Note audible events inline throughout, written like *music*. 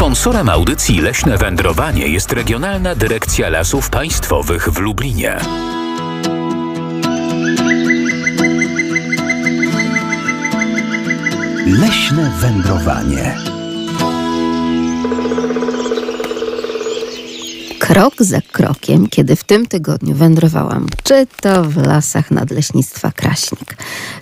Sponsorem audycji Leśne Wędrowanie jest Regionalna Dyrekcja Lasów Państwowych w Lublinie. Leśne wędrowanie. Krok za krokiem, kiedy w tym tygodniu wędrowałam, czy to w lasach nadleśnictwa Kraśnik,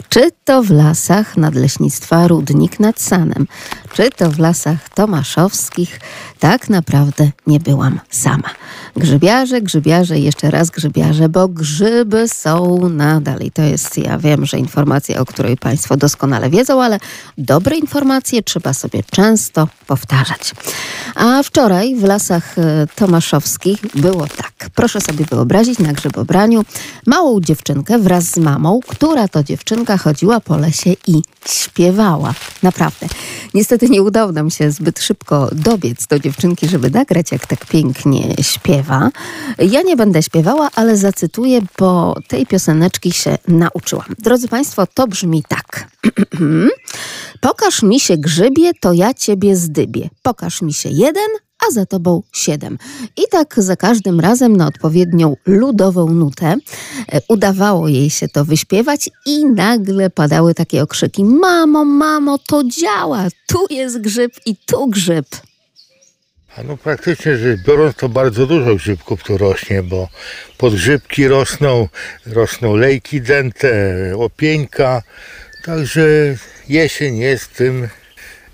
czy to w lasach nadleśnictwa Rudnik nad Sanem, czy to w lasach tomaszowskich, tak naprawdę nie byłam sama. Grzybiarze, grzybiarze, jeszcze raz grzybiarze, bo grzyby są nadal. I to jest, ja wiem, że informacja, o której Państwo doskonale wiedzą, ale dobre informacje trzeba sobie często powtarzać. A wczoraj w lasach e, tomaszowskich było tak. Proszę sobie wyobrazić na grzybobraniu małą dziewczynkę wraz z mamą, która to dziewczynka chodziła po lesie i śpiewała. Naprawdę. Niestety nie udało nam się zbyt szybko dobiec do dziewczynki, żeby nagrać, jak tak pięknie śpiewa. Ja nie będę śpiewała, ale zacytuję, bo tej pioseneczki się nauczyłam. Drodzy Państwo, to brzmi tak. *clears throat* Pokaż mi się grzybie, to ja ciebie zdybię. Pokaż mi się jeden, a za tobą siedem. I tak za każdym razem na odpowiednią ludową nutę e, udawało jej się to wyśpiewać i nagle padały takie okrzyki: Mamo, mamo, to działa! Tu jest grzyb i tu grzyb. No praktycznie rzecz biorąc, to bardzo dużo grzybków tu rośnie, bo podgrzybki rosną, rosną lejki dęte, opieńka, także jesień jest tym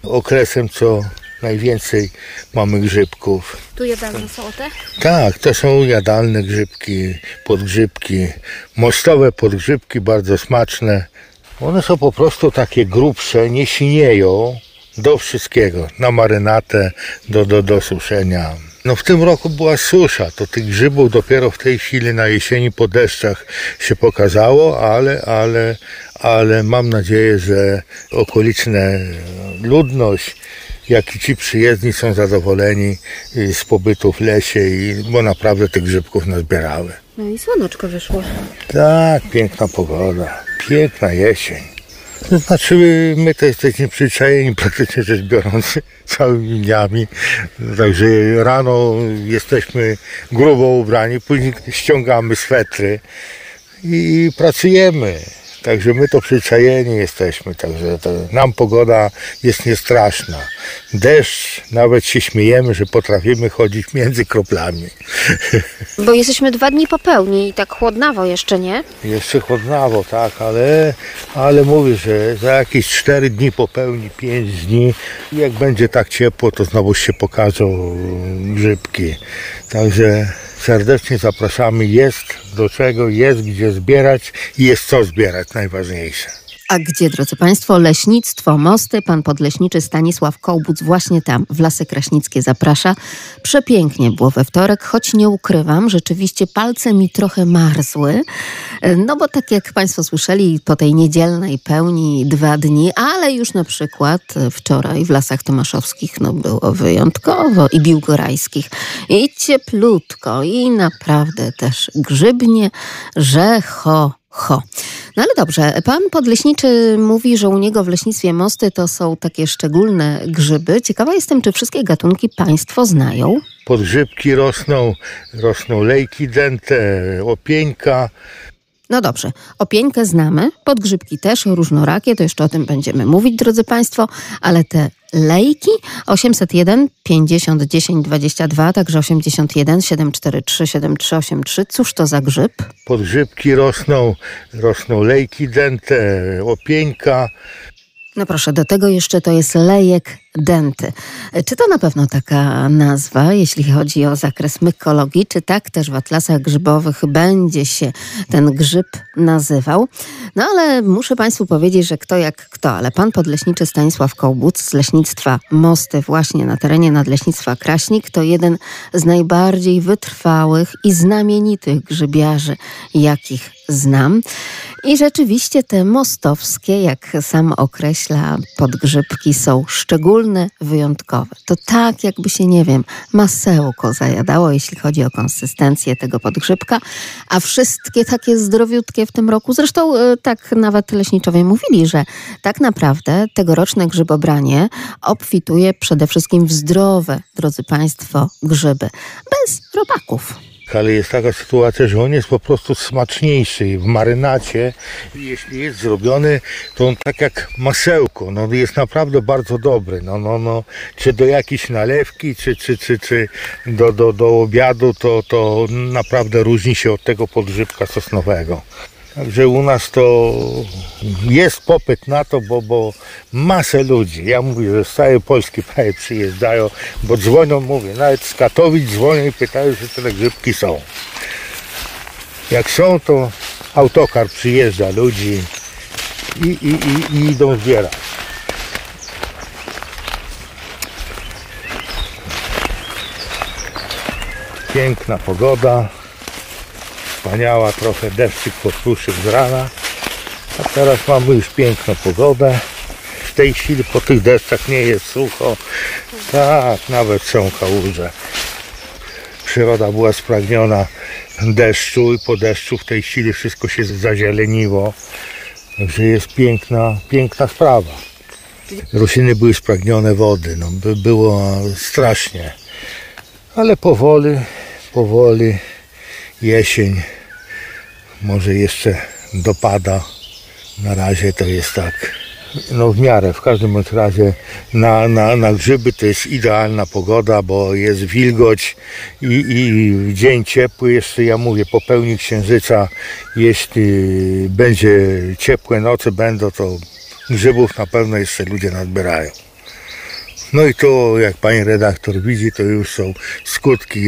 okresem, co najwięcej mamy grzybków. Tu jadalne są te? Tak, to są jadalne grzybki, podgrzybki, mostowe podgrzybki, bardzo smaczne. One są po prostu takie grubsze, nie sinieją do wszystkiego, na marynatę, do, do, do suszenia. No w tym roku była susza, to tych grzybów dopiero w tej chwili na jesieni po deszczach się pokazało, ale, ale, ale mam nadzieję, że okoliczne ludność jak i ci przyjezdni są zadowoleni y, z pobytu w lesie, i, bo naprawdę tych grzybków nazbierały. No i słoneczko wyszło. Tak, piękna pogoda, piękna jesień. To znaczy, my to jesteśmy przyzwyczajeni praktycznie rzecz biorąc *laughs* całymi dniami. Także rano jesteśmy grubo ubrani, później ściągamy swetry i pracujemy. Także my to przyczajeni jesteśmy, także nam pogoda jest niestraszna. Deszcz, nawet się śmiejemy, że potrafimy chodzić między kroplami. *laughs* Bo jesteśmy dwa dni po pełni i tak chłodnawo jeszcze, nie? Jeszcze chłodnawo, tak, ale, ale mówię, że za jakieś 4 dni po pełni, 5 dni, jak będzie tak ciepło, to znowu się pokażą grzybki. Także serdecznie zapraszamy. Jest do czego, jest gdzie zbierać i jest co zbierać, najważniejsze. A gdzie, drodzy Państwo, leśnictwo, mosty, pan podleśniczy Stanisław Kołbuc właśnie tam, w Lasy Kraśnickie zaprasza. Przepięknie było we wtorek, choć nie ukrywam, rzeczywiście palce mi trochę marzły, no bo tak jak Państwo słyszeli, po tej niedzielnej pełni dwa dni, ale już na przykład wczoraj w Lasach Tomaszowskich no było wyjątkowo i biłgorajskich i cieplutko i naprawdę też grzybnie, że ho, ho. No ale dobrze, pan podleśniczy mówi, że u niego w leśnictwie mosty to są takie szczególne grzyby. Ciekawa jestem, czy wszystkie gatunki państwo znają? Podgrzybki rosną, rosną lejki dęte, opieńka. No dobrze, opieńkę znamy, podgrzybki też, różnorakie, to jeszcze o tym będziemy mówić, drodzy Państwo, ale te lejki 801 50 10 22, także 81 743 7383. Cóż to za grzyb? Podgrzybki rosną, rosną lejki dęte, opieńka. No proszę, do tego jeszcze to jest lejek denty. Czy to na pewno taka nazwa, jeśli chodzi o zakres mykologii, czy tak też w atlasach grzybowych będzie się ten grzyb nazywał? No ale muszę Państwu powiedzieć, że kto jak kto, ale pan podleśniczy Stanisław Kołbuc z leśnictwa Mosty właśnie na terenie nadleśnictwa Kraśnik to jeden z najbardziej wytrwałych i znamienitych grzybiarzy, jakich znam. I rzeczywiście te mostowskie, jak sam określa, podgrzybki są szczególne szczególne, wyjątkowe. To tak, jakby się, nie wiem, masełko zajadało, jeśli chodzi o konsystencję tego podgrzybka, a wszystkie takie zdrowiutkie w tym roku. Zresztą e, tak nawet leśniczowie mówili, że tak naprawdę tegoroczne grzybobranie obfituje przede wszystkim w zdrowe, drodzy Państwo, grzyby, bez robaków ale jest taka sytuacja, że on jest po prostu smaczniejszy w marynacie. Jeśli jest zrobiony, to on tak jak masełko, no jest naprawdę bardzo dobry. No, no, no, czy do jakiejś nalewki, czy, czy, czy, czy do, do, do obiadu, to, to naprawdę różni się od tego podgrzybka sosnowego. Także u nas to jest popyt na to, bo, bo masę ludzi, ja mówię, że z całej Polski prawie przyjeżdżają, bo dzwonią, mówię, nawet z Katowic dzwonią i pytają, czy te grzybki są. Jak są, to autokar przyjeżdża ludzi i, i, i, i idą zbierać. Piękna pogoda wspaniała, trochę deszczyk podpłyszył z rana, a teraz mamy już piękną pogodę. W tej chwili po tych deszczach nie jest sucho, tak, nawet są kałuże. Przyroda była spragniona deszczu i po deszczu w tej chwili wszystko się zazieleniło. Także jest piękna, piękna sprawa. Rośliny były spragnione wody, no, by było strasznie. Ale powoli, powoli jesień może jeszcze dopada. Na razie to jest tak, no w miarę, w każdym razie na, na, na grzyby to jest idealna pogoda, bo jest wilgoć i, i dzień ciepły, jeszcze ja mówię po pełni księżyca, jeśli będzie ciepłe noce będą, to grzybów na pewno jeszcze ludzie nadbierają. No i to, jak pani redaktor widzi, to już są skutki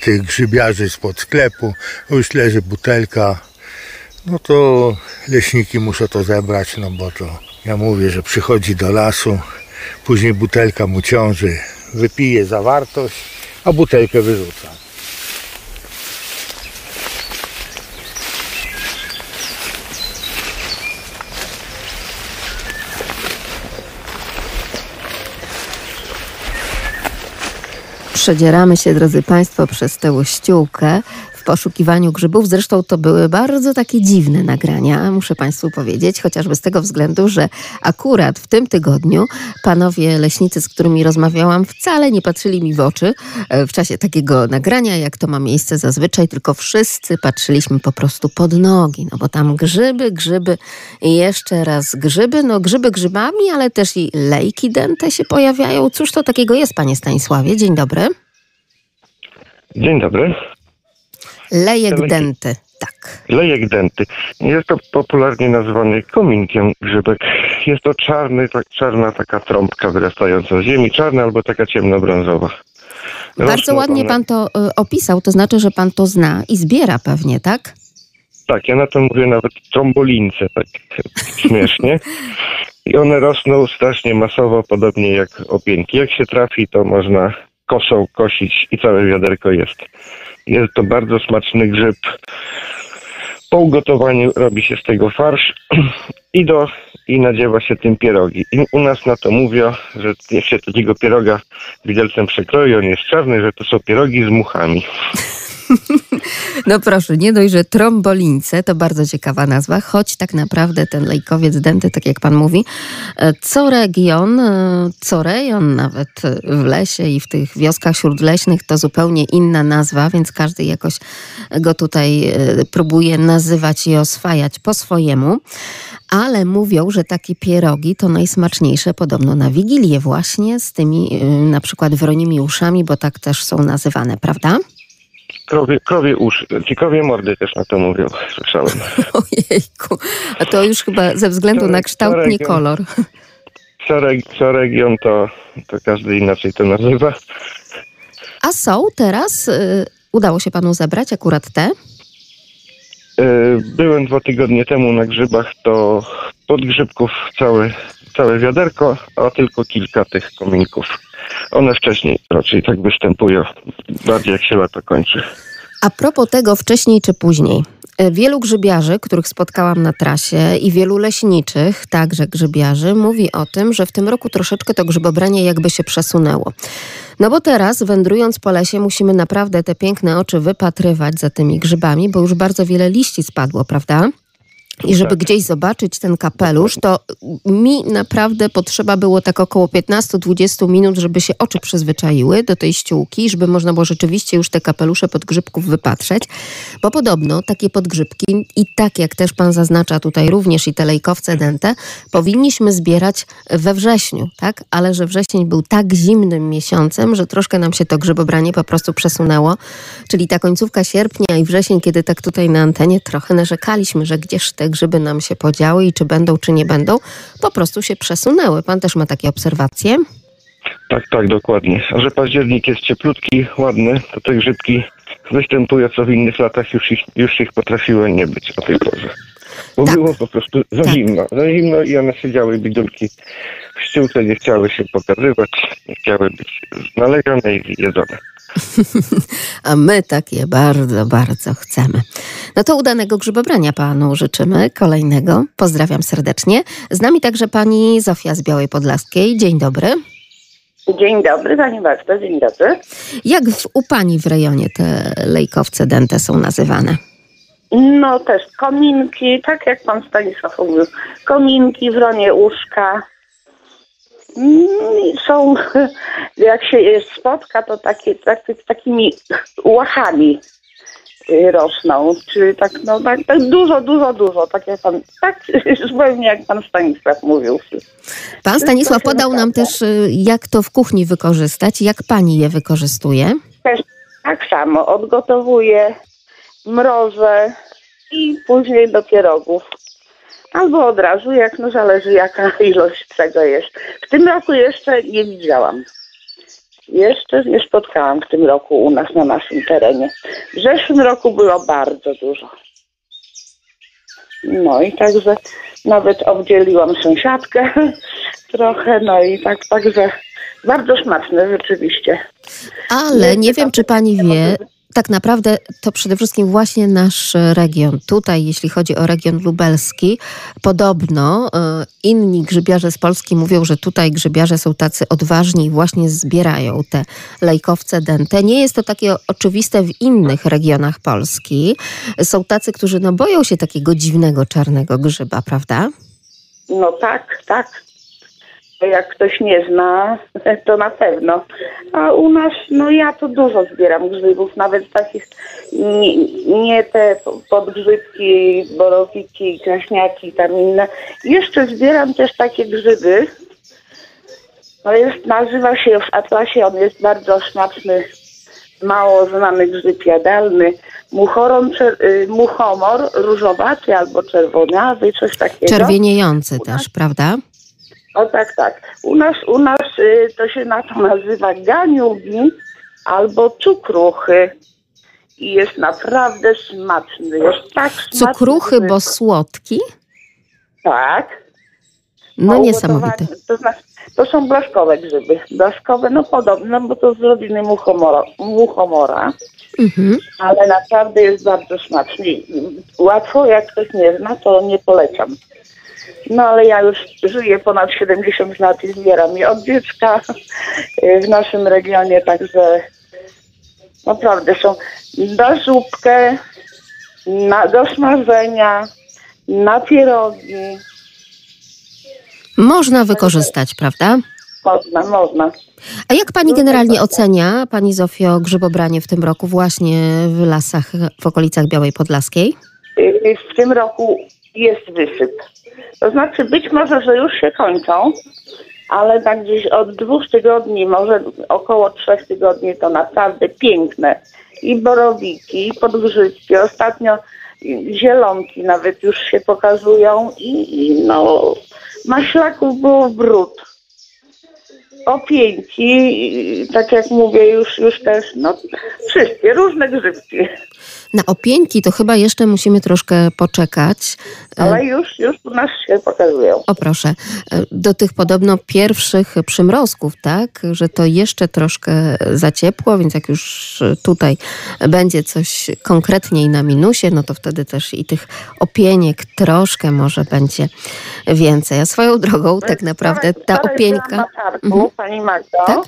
tych grzybiarzy spod sklepu. Już leży butelka. No to leśniki muszą to zebrać, no bo to ja mówię, że przychodzi do lasu, później butelka mu ciąży, wypije zawartość, a butelkę wyrzuca. Przedzieramy się, drodzy Państwo, przez tę łościółkę w poszukiwaniu grzybów. Zresztą to były bardzo takie dziwne nagrania, muszę Państwu powiedzieć, chociażby z tego względu, że akurat w tym tygodniu panowie leśnicy, z którymi rozmawiałam, wcale nie patrzyli mi w oczy e, w czasie takiego nagrania, jak to ma miejsce zazwyczaj, tylko wszyscy patrzyliśmy po prostu pod nogi, no bo tam grzyby, grzyby i jeszcze raz grzyby, no grzyby grzybami, ale też i lejki dęte się pojawiają. Cóż to takiego jest, panie Stanisławie? Dzień dobry. Dzień dobry. Lejek denty, tak. Lejek denty. Jest to popularnie nazywany kominkiem grzybek. Jest to czarny, tak czarna taka trąbka wyrastająca z ziemi, czarna albo taka ciemnobrązowa. Bardzo ładnie pan to y, opisał, to znaczy, że pan to zna i zbiera pewnie, tak? Tak, ja na to mówię nawet trombolince, tak *laughs* śmiesznie. I one rosną strasznie masowo, podobnie jak opieńki. Jak się trafi, to można kosą kosić i całe wiaderko jest. Jest to bardzo smaczny grzyb. Po ugotowaniu robi się z tego farsz *clears throat* i do i nadziewa się tym pierogi. I u nas na to mówią, że jak się takiego pieroga widelcem przekroi, on jest czarny, że to są pierogi z muchami. *laughs* No proszę, nie dość, że trombolince to bardzo ciekawa nazwa, choć tak naprawdę ten lejkowiec denty, tak jak pan mówi, e, co region, e, co rejon nawet w lesie i w tych wioskach śródleśnych to zupełnie inna nazwa, więc każdy jakoś go tutaj e, próbuje nazywać i oswajać po swojemu. Ale mówią, że takie pierogi to najsmaczniejsze podobno na Wigilię właśnie z tymi na przykład wronimi uszami, bo tak też są nazywane, prawda? Krowie, krowie uszy, ciekawie mordy też na to mówią, słyszałem. *laughs* Ojejku, a to już chyba ze względu na kształt, nie kolor. Co, reg- co region, to, to każdy inaczej to nazywa. A są teraz, y, udało się panu zebrać akurat te? Yy, Byłem dwa tygodnie temu na grzybach, to podgrzybków całe, całe wiaderko, a tylko kilka tych kominków. One wcześniej raczej tak występują, bardziej jak się lato kończy. A propos tego wcześniej czy później. E, Wielu grzybiarzy, których spotkałam na trasie i wielu leśniczych, także grzybiarzy, mówi o tym, że w tym roku troszeczkę to grzybobranie jakby się przesunęło. No bo teraz wędrując po lesie musimy naprawdę te piękne oczy wypatrywać za tymi grzybami, bo już bardzo wiele liści spadło, prawda? I żeby Tak. gdzieś zobaczyć ten kapelusz, to mi naprawdę potrzeba było tak około 15-20 minut, żeby się oczy przyzwyczaiły do tej ściółki, żeby można było rzeczywiście już te kapelusze podgrzybków wypatrzeć, bo podobno takie podgrzybki i tak jak też pan zaznacza tutaj również i te lejkowce dente, powinniśmy zbierać we wrześniu, tak? Ale że wrzesień był tak zimnym miesiącem, że troszkę nam się to grzybobranie po prostu przesunęło, czyli ta końcówka sierpnia i wrzesień, kiedy tak tutaj na antenie trochę narzekaliśmy, że gdzież te grzyby nam się podziały i czy będą, czy nie będą, po prostu się przesunęły. Pan też ma takie obserwacje? Tak, tak, dokładnie. A że październik jest cieplutki, ładny, to te grzybki występują, co w innych latach już ich, już ich potrafiło nie być o tej porze. Bo Tak. było po prostu za Tak. zimno. Za zimno i one siedziały bidulki w ściółce, nie chciały się pokazywać, nie chciały być znalezione i jedzone. *laughs* A my takie bardzo, bardzo chcemy. No to udanego grzybobrania panu życzymy, kolejnego. Pozdrawiam serdecznie. Z nami także pani Zofia z Białej Podlaskiej. Dzień dobry. Dzień dobry, Pani Barto, dzień dobry. Jak w, u pani w rejonie te lejkowce dente są nazywane? No też kominki, tak jak Pan Stanisław mówił, kominki, wronie łóżka. Mm, Są, *laughs* jak się spotka, to takie, tak, takimi łachami y, rosną, czy tak, no tak, tak dużo, dużo, dużo, tak jak Pan, tak *laughs* zupełnie jak Pan Stanisław mówił. Pan Stanisław podał nam też, y, jak to w kuchni wykorzystać, jak pani je wykorzystuje. Też tak samo odgotowuję, mrożę i później do pierogów. Albo od razu, jak no zależy jaka ilość czego jest. W tym roku jeszcze nie widziałam. Jeszcze nie spotkałam w tym roku u nas na naszym terenie. W zeszłym roku było bardzo dużo. No i także nawet obdzieliłam sąsiadkę *laughs* trochę, no i tak, także bardzo smaczne rzeczywiście. Ale nie wiem, czy pani wie, tak naprawdę to przede wszystkim właśnie nasz region. Tutaj, jeśli chodzi o region lubelski, podobno e, inni grzybiarze z Polski mówią, że tutaj grzybiarze są tacy odważni i właśnie zbierają te lejkowce dente. Nie jest to takie oczywiste w innych regionach Polski. Są tacy, którzy no boją się takiego dziwnego czarnego grzyba, prawda? No tak, tak. Jak ktoś nie zna, to na pewno. A u nas, no ja to dużo zbieram grzybów, nawet takich nie, nie te podgrzybki, borowiki, kraśniaki, tam inne. Jeszcze zbieram też takie grzyby. No jest, nazywa się w atlasie, on jest bardzo smaczny, mało znany grzyb jadalny. Muchoron, czer, y, muchomor różowaty albo czerwonawy, coś takiego. Czerwieniejący też, prawda? O tak, tak. U nas, u nas y, to się na to nazywa ganiugi albo cukruchy. I jest naprawdę smaczny. Jest tak smaczny. Cukruchy, bo słodki? Tak. No niesamowite. To, znaczy, to są blaszkowe grzyby. Blaszkowe, no podobne, bo to z rodziny muchomora. muchomora Mhm. ale naprawdę jest bardzo smaczny. Łatwo, jak ktoś nie zna, to nie polecam. No ale ja już żyję ponad 70 lat i zbieram je od dziecka y, w naszym regionie, także naprawdę są na zupkę, na, do smażenia, na pierogi. Można wykorzystać, prawda? Można, można. A jak pani generalnie ocenia, pani Zofio, grzybobranie w tym roku właśnie w lasach w okolicach Białej Podlaskiej? Y, W tym roku jest wysyp. To znaczy być może, że już się kończą, ale tak gdzieś od dwóch tygodni, może około trzech tygodni to naprawdę piękne. I borowiki, i podgrzybki. Ostatnio zielonki nawet już się pokazują i, i no maślaków było brud. opieńki, tak jak mówię, już, już też, no wszystkie, różne grzybki. Na opieńki to chyba jeszcze musimy troszkę poczekać. E, Ale już, już u nas się pokazują. O proszę, e, do tych podobno pierwszych przymrozków, tak? Że to jeszcze troszkę za ciepło, więc jak już tutaj będzie coś konkretniej na minusie, no to wtedy też i tych opieniek troszkę może będzie więcej. A swoją drogą tak naprawdę ta opieńka... Na targu, Mhm. pani Magdo, Tak?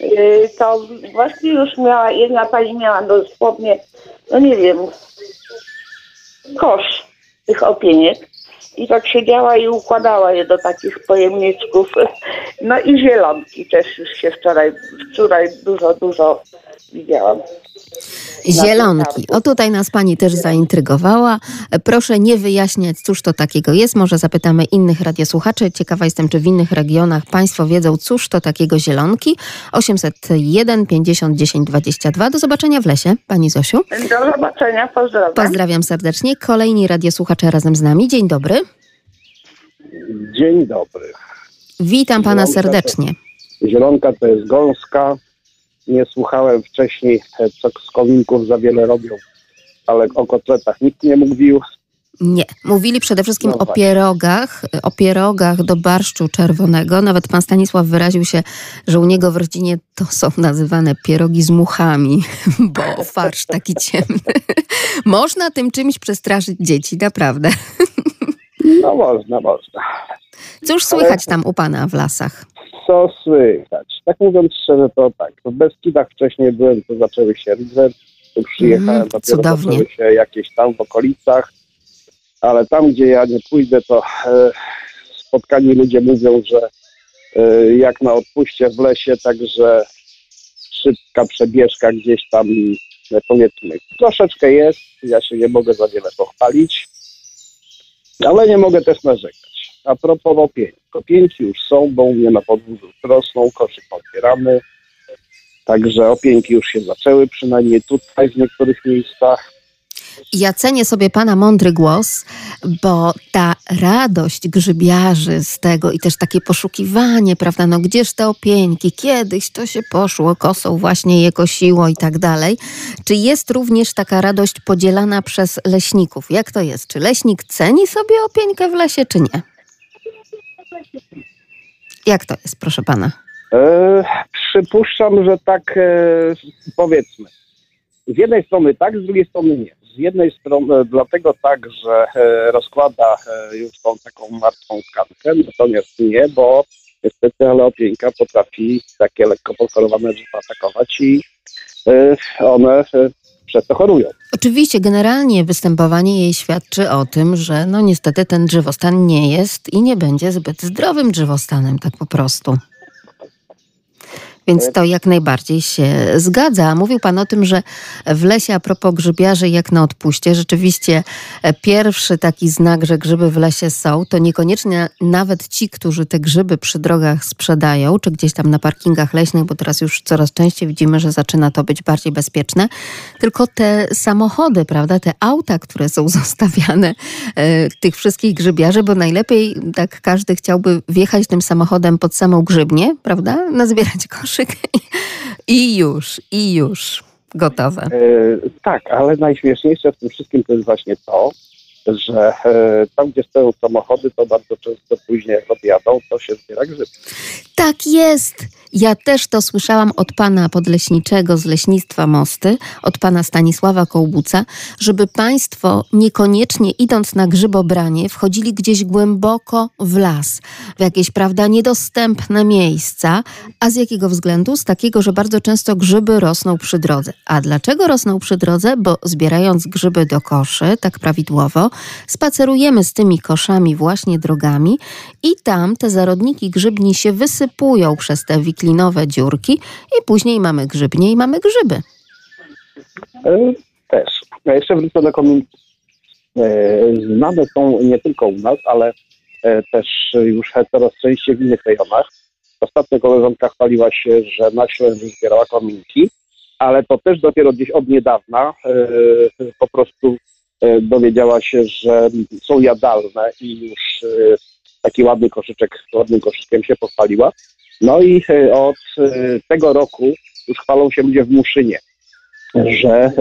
y, to właśnie już miała, jedna pani miała dosłownie, no nie wiem, kosz tych opieniek. I tak siedziała i układała je do takich pojemniczków. *laughs* No i zielonki też już się wczoraj, wczoraj dużo, dużo widziałam. Zielonki. O tutaj nas pani też zaintrygowała. Proszę nie wyjaśniać, cóż to takiego jest. Może zapytamy innych radiosłuchaczy. Ciekawa jestem, czy w innych regionach państwo wiedzą, cóż to takiego zielonki. 801 50 10 22. Do zobaczenia w lesie, pani Zosiu. Do zobaczenia, pozdrawiam. Pozdrawiam serdecznie. Kolejni radiosłuchacze razem z nami. Dzień dobry. Dzień dobry. Witam pana Zielonka to- serdecznie. Zielonka to jest gąska. Nie słuchałem wcześniej, e, co z kominków za wiele robią, ale o kotletach nikt nie mówił. Nie. Mówili przede wszystkim No o właśnie. pierogach, o pierogach do barszczu czerwonego. Nawet pan Stanisław wyraził się, że u niego w rodzinie to są nazywane pierogi z muchami, *laughs* bo farsz taki ciemny. *laughs* Można tym czymś przestraszyć dzieci, naprawdę. *laughs* No można, można. Cóż słychać tam u pana w lasach? Co słychać? Tak mówiąc szczerze, to tak. W Beskidach wcześniej byłem, to zaczęły się rdze. Tu przyjechałem, Mm, dopiero cudownie. zaczęły się jakieś tam w okolicach. Ale tam, gdzie ja nie pójdę, to e, spotkani ludzie mówią, że e, jak na odpuście w lesie, także szybka przebieżka gdzieś tam, e, powiedzmy, troszeczkę jest. Ja się nie mogę za wiele pochwalić, ale nie mogę też narzekać. A propos opień. Opieńki już są, bo u mnie na podwórzu rosną, koszyk otwieramy. Także opieńki już się zaczęły, przynajmniej tutaj w niektórych miejscach. Ja cenię sobie pana mądry głos, bo ta radość grzybiarzy z tego i też takie poszukiwanie, prawda, no gdzież te opieńki, kiedyś to się poszło, kosą właśnie je kosiło i tak dalej. Czy jest również taka radość podzielana przez leśników? Jak to jest? Czy leśnik ceni sobie opieńkę w lesie, czy nie? Jak to jest, proszę pana? E, przypuszczam, że tak e, powiedzmy. Z jednej strony tak, z drugiej strony nie. Z jednej strony e, dlatego tak, że e, rozkłada e, już tą taką martwą tkankę, natomiast nie, bo niestety ale opieńka potrafi takie lekko pokolorowane drzewa atakować i e, one przez to chorują. Oczywiście, generalnie występowanie jej świadczy o tym, że no niestety ten drzewostan nie jest i nie będzie zbyt zdrowym drzewostanem, tak po prostu. Więc to jak najbardziej się zgadza. Mówił Pan o tym, że w lesie, a propos grzybiarzy, jak na odpuście, rzeczywiście e, pierwszy taki znak, że grzyby w lesie są, to niekoniecznie nawet ci, którzy te grzyby przy drogach sprzedają, czy gdzieś tam na parkingach leśnych, bo teraz już coraz częściej widzimy, że zaczyna to być bardziej bezpieczne, tylko te samochody, prawda, te auta, które są *laughs* zostawiane e, tych wszystkich grzybiarzy, bo najlepiej tak każdy chciałby wjechać tym samochodem pod samą grzybnię, prawda, nazbierać koszyk *laughs* i, już, i już gotowe. E, tak, ale najśmieszniejsze w tym wszystkim to jest właśnie to, że e, tam, gdzie stoją samochody, to bardzo często później jak odjadą, to się zbiera grzyb. Tak jest. Ja też to słyszałam od pana podleśniczego z leśnictwa Mosty, od pana Stanisława Kołbuca, żeby państwo niekoniecznie idąc na grzybobranie wchodzili gdzieś głęboko w las, w jakieś, prawda, niedostępne miejsca. A z jakiego względu? Z takiego, że bardzo często grzyby rosną przy drodze. A dlaczego rosną przy drodze? Bo zbierając grzyby do koszy, tak prawidłowo, spacerujemy z tymi koszami właśnie drogami i tam te zarodniki grzybni się wysypują przez te wiklinowe dziurki i później mamy grzybnie i mamy grzyby. E, też. Ja jeszcze wrócę do kominków. E, znane są nie tylko u nas, ale e, też już coraz częściej w innych rejonach. Ostatnio koleżanka chwaliła się, że na Ślęży zbierała kominki, ale to też dopiero gdzieś od niedawna po prostu dowiedziała się, że są jadalne i już e, taki ładny koszyczek, ładnym koszyczkiem się pochwaliła. No i e, od e, tego roku już chwalą się ludzie w Muszynie, że e,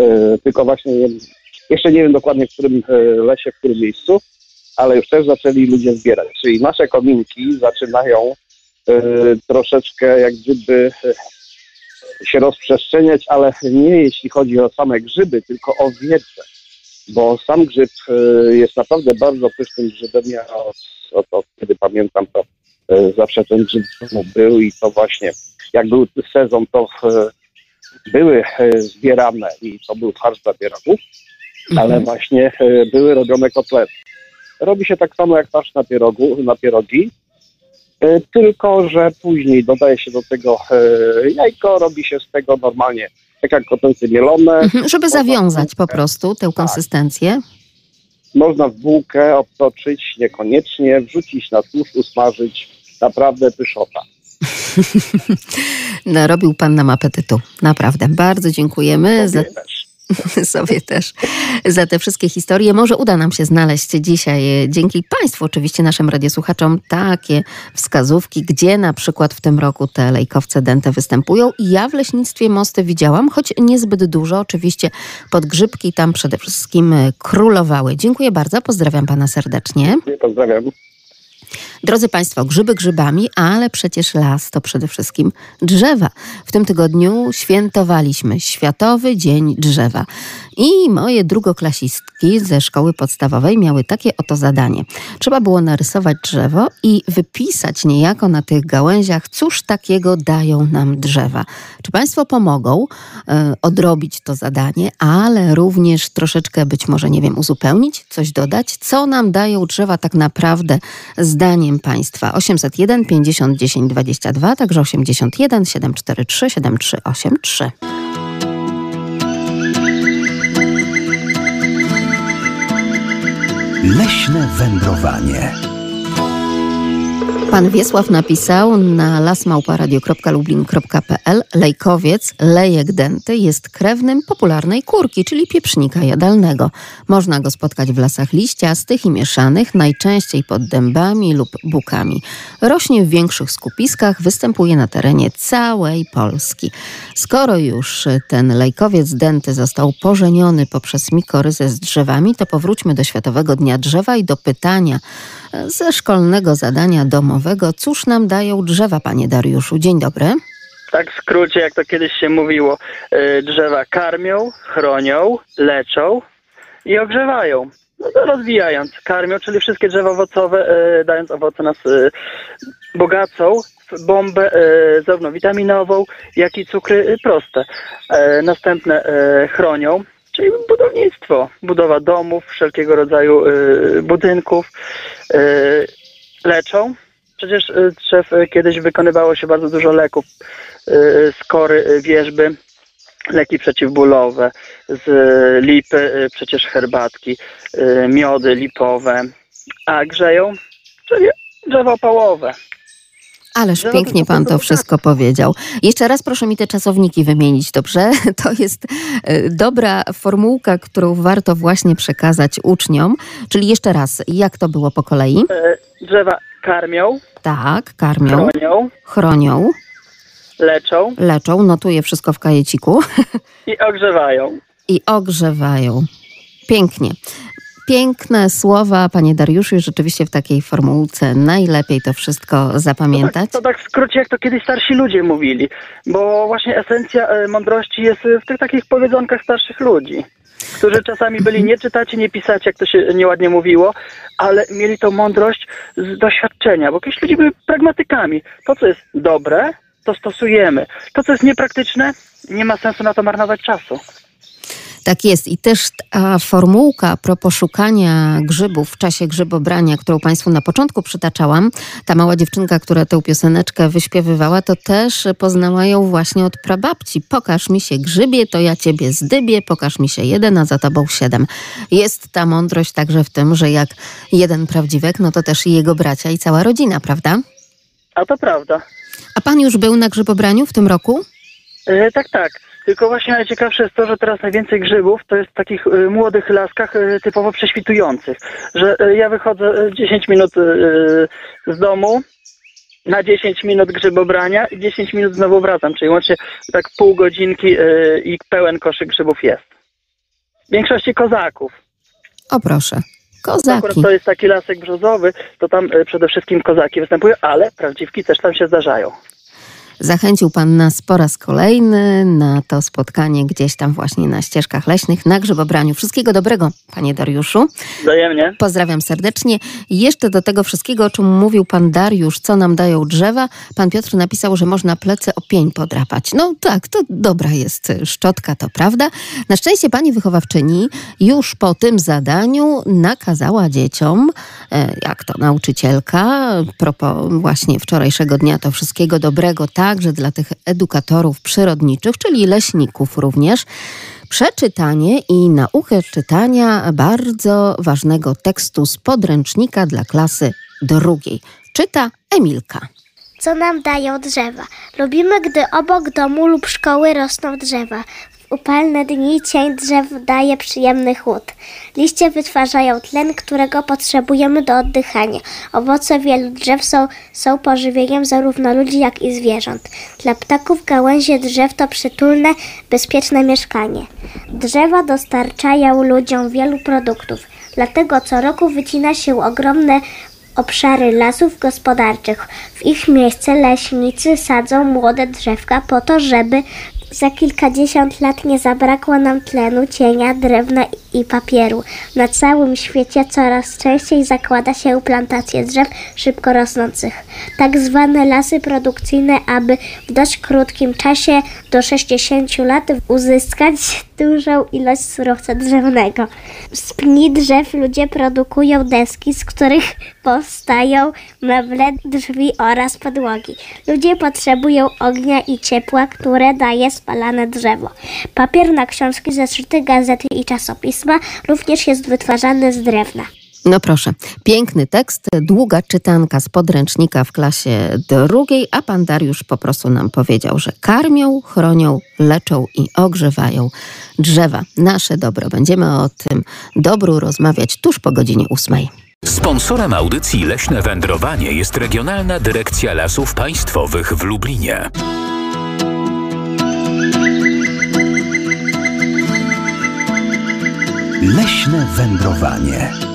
tylko właśnie, jeszcze nie wiem dokładnie w którym e, lesie, w którym miejscu, ale już też zaczęli ludzie zbierać. Czyli nasze kominki zaczynają e, troszeczkę jak gdyby e, się rozprzestrzeniać, ale nie jeśli chodzi o same grzyby, tylko o wiedzę. Bo sam grzyb e, jest naprawdę bardzo pysznym grzybem. Ja od, od, od kiedy pamiętam, to e, zawsze ten grzyb był i to właśnie jak był sezon, to e, były zbierane i to był farsz dla pierogów, ale właśnie były robione kotlety. Robi się tak samo jak farsz na, pierogu, na pierogi, tylko że później dodaje się do tego jajko, robi się z tego normalnie, tak jak mielone. Mhm, Żeby zawiązać po prostu tę konsystencję. Można w bułkę obtoczyć, niekoniecznie, wrzucić na tłuszcz, usmażyć. Naprawdę pyszota. *laughs* Narobił pan nam apetytu. Naprawdę. Bardzo dziękujemy za, Sobie też. *laughs* sobie też za te wszystkie historie. Może uda nam się znaleźć dzisiaj, dzięki Państwu, oczywiście naszym radiosłuchaczom, takie wskazówki, gdzie na przykład w tym roku te lejkowce dente występują. I ja w leśnictwie mosty widziałam, choć niezbyt dużo. Oczywiście podgrzybki tam przede wszystkim królowały. Dziękuję bardzo, pozdrawiam Pana serdecznie. Pozdrawiam. Drodzy Państwo, grzyby grzybami, ale przecież las to przede wszystkim drzewa. W tym tygodniu świętowaliśmy Światowy Dzień Drzewa. I moje drugoklasistki ze szkoły podstawowej miały takie oto zadanie. Trzeba było narysować drzewo i wypisać niejako na tych gałęziach, cóż takiego dają nam drzewa. Czy Państwo pomogą e, odrobić to zadanie, ale również troszeczkę być może, nie wiem, uzupełnić, coś dodać, co nam dają drzewa tak naprawdę zdaniem Państwa. 801 50 10 22, także 81 743 7383. Leśne wędrowanie. Pan Wiesław napisał na lasmałparadio.lublin.pl Lejkowiec, lejek denty jest krewnym popularnej kurki, czyli pieprznika jadalnego. Można go spotkać w lasach liściastych i mieszanych, najczęściej pod dębami lub bukami. Rośnie w większych skupiskach, występuje na terenie całej Polski. Skoro już ten lejkowiec denty został pożeniony poprzez mikoryzę z drzewami, to powróćmy do Światowego Dnia Drzewa i do pytania ze szkolnego zadania domowego. Cóż nam dają drzewa, panie Dariuszu? Dzień dobry. Tak w skrócie, jak to kiedyś się mówiło, y, drzewa karmią, chronią, leczą i ogrzewają. No rozwijając, karmią, czyli wszystkie drzewa owocowe, y, dając owoce nas y, bogacą w bombę zarówno witaminową, jak i cukry proste. Następne chronią, czyli budownictwo, budowa domów, wszelkiego rodzaju y, budynków. Y, Leczą, Przecież drzew y, kiedyś wykonywało się bardzo dużo leków y, z kory y, wierzby, leki przeciwbólowe, z lipy przecież herbatki, miody lipowe, a grzeją, czyli drzewa opałowe. Ależ pięknie pan to tylko wszystko powiedział. Jeszcze raz proszę mi te czasowniki wymienić, dobrze? *laughs* To jest e, dobra formułka, którą warto właśnie przekazać uczniom. Czyli jeszcze raz, jak to było po kolei? Y, Drzewa karmią, Tak, karmią, chronią, chronią, leczą leczą, notuję wszystko w kajeciku *laughs* i ogrzewają. i ogrzewają. Pięknie. Piękne słowa, panie Dariuszu, rzeczywiście w takiej formułce najlepiej to wszystko zapamiętać. To tak w skrócie, jak to kiedyś starsi ludzie mówili, bo właśnie esencja e, mądrości jest w tych takich powiedzonkach starszych ludzi, którzy czasami byli nie czytaci, nie pisaci, jak to się nieładnie mówiło, ale mieli tą mądrość z doświadczenia, bo kiedyś ludzie byli pragmatykami. To, co jest dobre, to stosujemy. To, co jest niepraktyczne, nie ma sensu na to marnować czasu. Tak jest. I też ta formułka a propos szukania grzybów w czasie grzybobrania, którą Państwu na początku przytaczałam, ta mała dziewczynka, która tę pioseneczkę wyśpiewywała, to też poznała ją właśnie od prababci. Pokaż mi się grzybie, to ja ciebie zdybię, pokaż mi się jeden, a za tobą siedem. Jest ta mądrość także w tym, że jak jeden prawdziwek, no to też i jego bracia i cała rodzina, prawda? A to prawda. A pan już był na grzybobraniu w tym roku? E, tak, tak. Tylko właśnie najciekawsze jest to, że teraz najwięcej grzybów to jest w takich e, młodych laskach e, typowo prześwitujących. Że e, ja wychodzę e, 10 minut z domu na 10 minut grzybobrania i 10 minut znowu wracam, czyli łącznie tak pół godzinki i pełen koszyk grzybów jest. W większości kozaków. O proszę, Akurat kozaki. to jest taki lasek brzozowy, to tam y, przede wszystkim kozaki występują, ale prawdziwki też tam się zdarzają. Zachęcił Pan nas po raz kolejny na to spotkanie gdzieś tam właśnie na ścieżkach leśnych, na grzybobraniu. Wszystkiego dobrego, Panie Dariuszu. Wzajemnie. Pozdrawiam serdecznie. Jeszcze do tego wszystkiego, o czym mówił pan Dariusz, co nam dają drzewa. Pan Piotr napisał, że można plecy o pień podrapać. No tak, to dobra jest szczotka, to prawda. Na szczęście pani wychowawczyni już po tym zadaniu nakazała dzieciom, e, jak to nauczycielka, propos właśnie wczorajszego dnia, to wszystkiego dobrego także dla tych edukatorów przyrodniczych, czyli leśników również, przeczytanie i naukę czytania bardzo ważnego tekstu z podręcznika dla klasy drugiej. Czyta Emilka. Co nam dają drzewa? Lubimy, gdy obok domu lub szkoły rosną drzewa. Upalne dni cień drzew daje przyjemny chłód. Liście wytwarzają tlen, którego potrzebujemy do oddychania. Owoce wielu drzew są, są pożywieniem zarówno ludzi, jak i zwierząt. Dla ptaków gałęzie drzew to przytulne, bezpieczne mieszkanie. Drzewa dostarczają ludziom wielu produktów. Dlatego co roku wycina się ogromne obszary lasów gospodarczych. W ich miejsce leśnicy sadzą młode drzewka po to, żeby za kilkadziesiąt lat nie zabrakło nam tlenu, cienia, drewna i papieru. Na całym świecie coraz częściej zakłada się plantacje drzew szybko rosnących. Tak zwane lasy produkcyjne, aby w dość krótkim czasie do 60 lat uzyskać dużą ilość surowca drzewnego. Z pni drzew ludzie produkują deski, z których powstają meble, drzwi oraz podłogi. Ludzie potrzebują ognia i ciepła, które daje spalane drzewo. Papier na książki, zeszyty, gazety i czasopisma również jest wytwarzany z drewna. No proszę, piękny tekst, długa czytanka z podręcznika w klasie drugiej, a pan Dariusz po prostu nam powiedział, że karmią, chronią, leczą i ogrzewają drzewa. Nasze dobro. Będziemy o tym dobru rozmawiać tuż po godzinie ósmej. Sponsorem audycji Leśne Wędrowanie jest Regionalna Dyrekcja Lasów Państwowych w Lublinie. Leśne wędrowanie.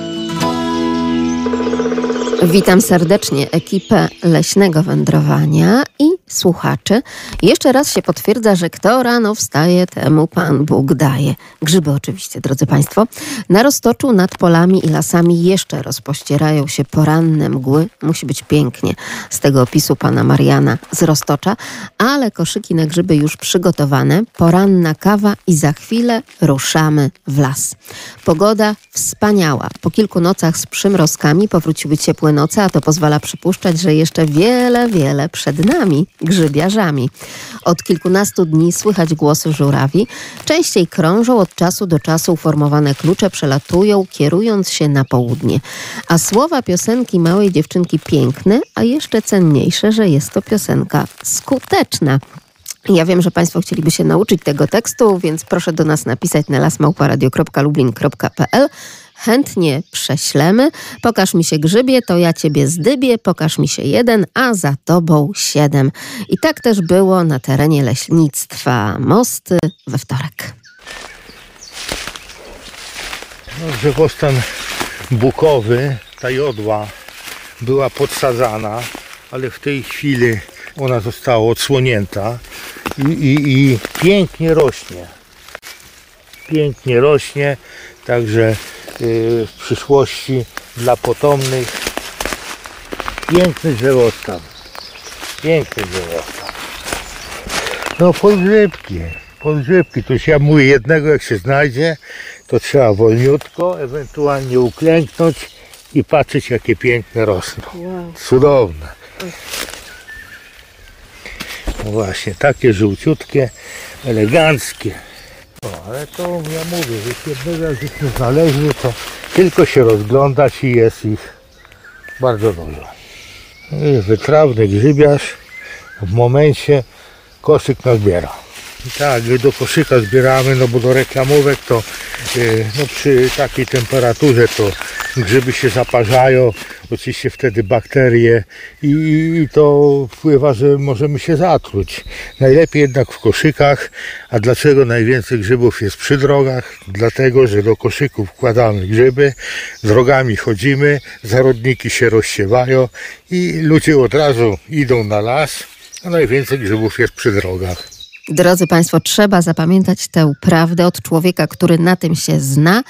Witam serdecznie ekipę Leśnego Wędrowania i słuchaczy. Jeszcze raz się potwierdza, że kto rano wstaje, temu Pan Bóg daje. Grzyby oczywiście, drodzy Państwo. Na roztoczu nad polami i lasami jeszcze rozpościerają się poranne mgły. Musi być pięknie z tego opisu Pana Mariana z roztocza, ale koszyki na grzyby już przygotowane. Poranna kawa i za chwilę ruszamy w las. Pogoda wspaniała. Po kilku nocach z przymrozkami powróciły ciepłe noce, a to pozwala przypuszczać, że jeszcze wiele, wiele przed nami, grzybiarzami. Od kilkunastu dni słychać głosy żurawi. Częściej krążą od czasu do czasu uformowane klucze przelatują, kierując się na południe. A słowa piosenki małej dziewczynki piękne, a jeszcze cenniejsze, że jest to piosenka skuteczna. Ja wiem, że Państwo chcieliby się nauczyć tego tekstu, więc proszę do nas napisać na lasmałparadio.lublin.pl. Chętnie prześlemy. Pokaż mi się grzybie, to ja ciebie zdybię. Pokaż mi się jeden, a za tobą siedem. I tak też było na terenie leśnictwa Mosty we wtorek. No, drzewostan bukowy, ta jodła była podsadzana, ale w tej chwili ona została odsłonięta i, i, i pięknie rośnie. Pięknie rośnie, także w przyszłości dla potomnych piękny drzewostan. Piękny drzewostan. No podgrzybki, podgrzybki. To się ja mówię jednego jak się znajdzie, to trzeba wolniutko, ewentualnie uklęknąć i patrzeć jakie piękne rosną. Cudowne. No właśnie, takie żółciutkie, eleganckie. O, ale to ja mówię, że jednego jak nie znaleźli, to tylko się rozglądać i jest ich bardzo dużo. I wytrawny grzybiarz w momencie koszyk nazbiera. Tak, do koszyka zbieramy, no bo do reklamówek to yy, no przy takiej temperaturze to grzyby się zaparzają, oczywiście wtedy bakterie i, i to wpływa, że możemy się zatruć. Najlepiej jednak w koszykach. A dlaczego najwięcej grzybów jest przy drogach? Dlatego, że do koszyków wkładamy grzyby, drogami chodzimy, zarodniki się rozsiewają i ludzie od razu idą na las, a najwięcej grzybów jest przy drogach. Drodzy Państwo, trzeba zapamiętać tę prawdę od człowieka, który na tym się zna.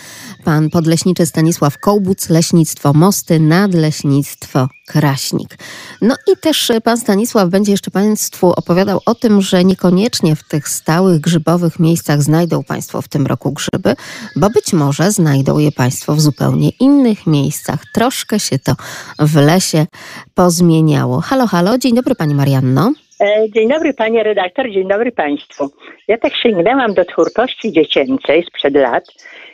Pan podleśniczy Stanisław Kołbuc, Leśnictwo Mosty, Nadleśnictwo Kraśnik. No i też pan Stanisław będzie jeszcze Państwu opowiadał o tym, że niekoniecznie w tych stałych grzybowych miejscach znajdą Państwo w tym roku grzyby, bo być może znajdą je Państwo w zupełnie innych miejscach. Troszkę się to w lesie pozmieniało. Halo, halo, dzień dobry Pani Marianno. E, Dzień dobry panie redaktor, dzień dobry państwu. Ja tak sięgnęłam do twórczości dziecięcej sprzed lat,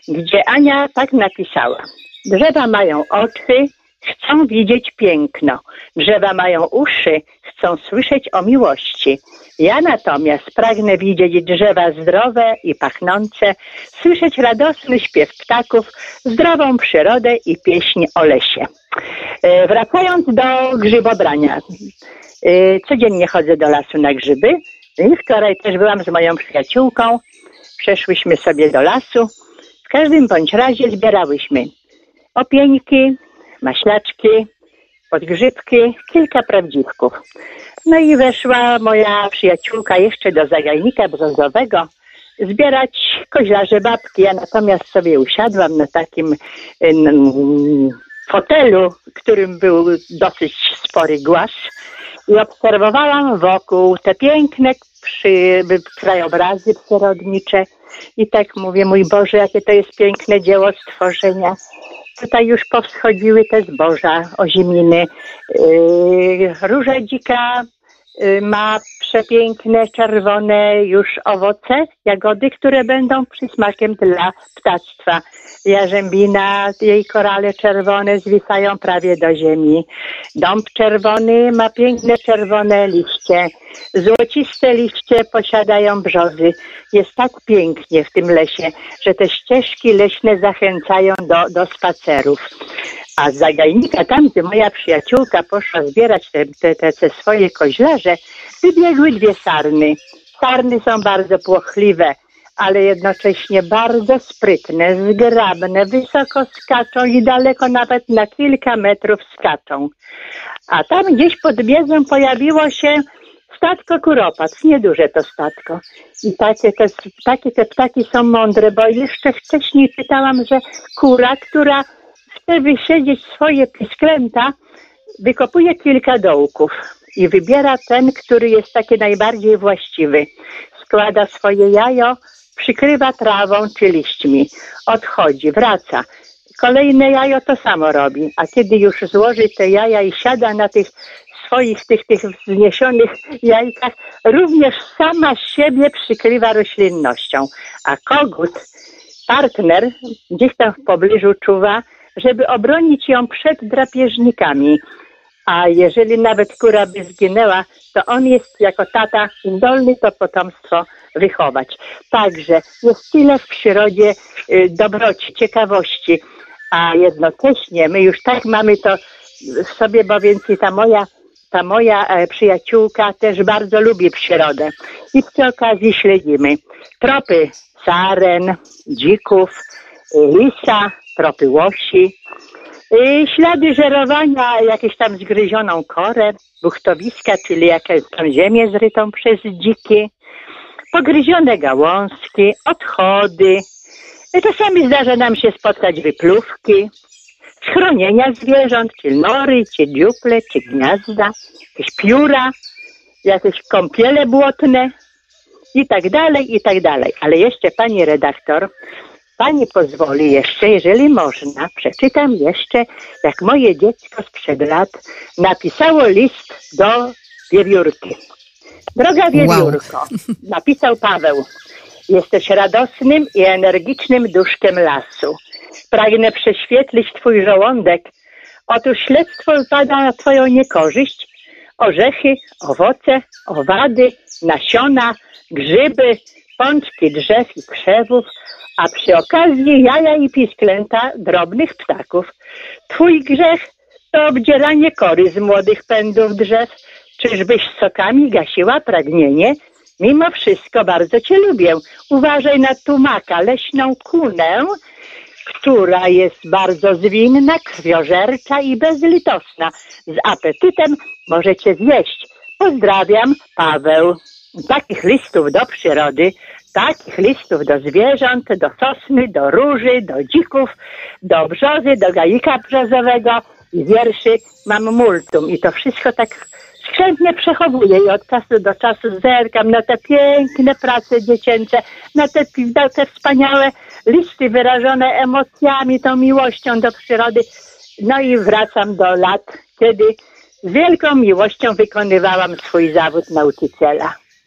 gdzie Ania tak napisała. Drzewa mają oczy, chcą widzieć piękno. Drzewa mają uszy, chcą słyszeć o miłości. Ja natomiast pragnę widzieć drzewa zdrowe i pachnące, słyszeć radosny śpiew ptaków, zdrową przyrodę i pieśń o lesie. E, Wracając do grzybobrania. Y, Codziennie chodzę do lasu na grzyby. I wczoraj też byłam z moją przyjaciółką. Przeszłyśmy sobie do lasu. W każdym bądź razie zbierałyśmy opieńki, maślaczki, podgrzybki, kilka prawdziwków. No i weszła moja przyjaciółka jeszcze do zagajnika brązowego zbierać koźlarze babki. Ja natomiast sobie usiadłam na takim mm, fotelu, którym był dosyć spory głaz i obserwowałam wokół te piękne przy, krajobrazy przyrodnicze i tak mówię, mój Boże, jakie to jest piękne dzieło stworzenia. Tutaj już powschodziły te zboża, oziminy. Yy, róża dzika yy, ma przepiękne, czerwone już owoce, jagody, które będą przysmakiem dla ptactwa. Jarzębina, jej korale czerwone zwisają prawie do ziemi. Dąb czerwony ma piękne czerwone liście. Złociste liście posiadają brzozy. Jest tak pięknie w tym lesie, że te ścieżki leśne zachęcają do, do spacerów. A z zagajnika, tam gdzie moja przyjaciółka poszła zbierać te, te, te, swoje koźlarze, wybiegły dwie sarny. Sarny są bardzo płochliwe, ale jednocześnie bardzo sprytne, zgrabne, wysoko skaczą i daleko nawet na kilka metrów skaczą. A tam gdzieś pod biedzą pojawiło się statko kuropat, nieduże to statko. I takie te, takie te ptaki są mądre, bo jeszcze wcześniej czytałam, że kura, która chce wysiedzieć swoje pisklęta, wykopuje kilka dołków i wybiera ten, który jest taki najbardziej właściwy. Składa swoje jajo, przykrywa trawą czy liśćmi, odchodzi, wraca. Kolejne jajo to samo robi, a kiedy już złoży te jaja i siada na tych swoich, tych, tych wzniesionych jajkach, również sama siebie przykrywa roślinnością. A kogut, partner, gdzieś tam w pobliżu czuwa, żeby obronić ją przed drapieżnikami. A jeżeli nawet kura by zginęła, to on jest jako tata zdolny to potomstwo wychować. Także jest tyle w przyrodzie y, dobroci, ciekawości, a jednocześnie my już tak mamy to w sobie, bo więcej ta moja, ta moja e, przyjaciółka też bardzo lubi przyrodę. I przy okazji śledzimy tropy saren, dzików, y, lisa, tropy łosi, y, ślady żerowania, jakieś tam zgryzioną korę, buchtowiska, czyli jakąś tam ziemię zrytą przez dziki, pogryzione gałązki, odchody. Czasami zdarza nam się spotkać wypluwki, schronienia zwierząt, czy nory, czy dziuple, czy gniazda, jakieś pióra, jakieś kąpiele błotne i tak dalej, i tak dalej. Ale jeszcze pani redaktor, pani pozwoli jeszcze, jeżeli można, przeczytam jeszcze, jak moje dziecko sprzed lat napisało list do wiewiórki. Droga wiewiórko, napisał Paweł, jesteś radosnym i energicznym duszkiem lasu. Pragnę prześwietlić twój żołądek. Otóż śledztwo pada na twoją niekorzyść. Orzechy, owoce, owady, nasiona, grzyby, pączki drzew i krzewów, a przy okazji jaja i pisklęta drobnych ptaków. Twój grzech to obdzieranie kory z młodych pędów drzew. Czyżbyś sokami gasiła pragnienie? Mimo wszystko bardzo cię lubię. Uważaj na tumaka, leśną kunę, która jest bardzo zwinna, krwiożercza i bezlitosna. Z apetytem możecie zjeść. Pozdrawiam, Paweł. Takich listów do przyrody, takich listów do zwierząt, do sosny, do róży, do dzików, do brzozy, do gajika brzozowego i wierszy mam multum. I to wszystko tak skrzętnie przechowuję i od czasu do czasu zerkam na te piękne prace dziecięce, na te, na te wspaniałe listy wyrażone emocjami, tą miłością do przyrody. No i wracam do lat, kiedy z wielką miłością wykonywałam swój zawód nauczyciela.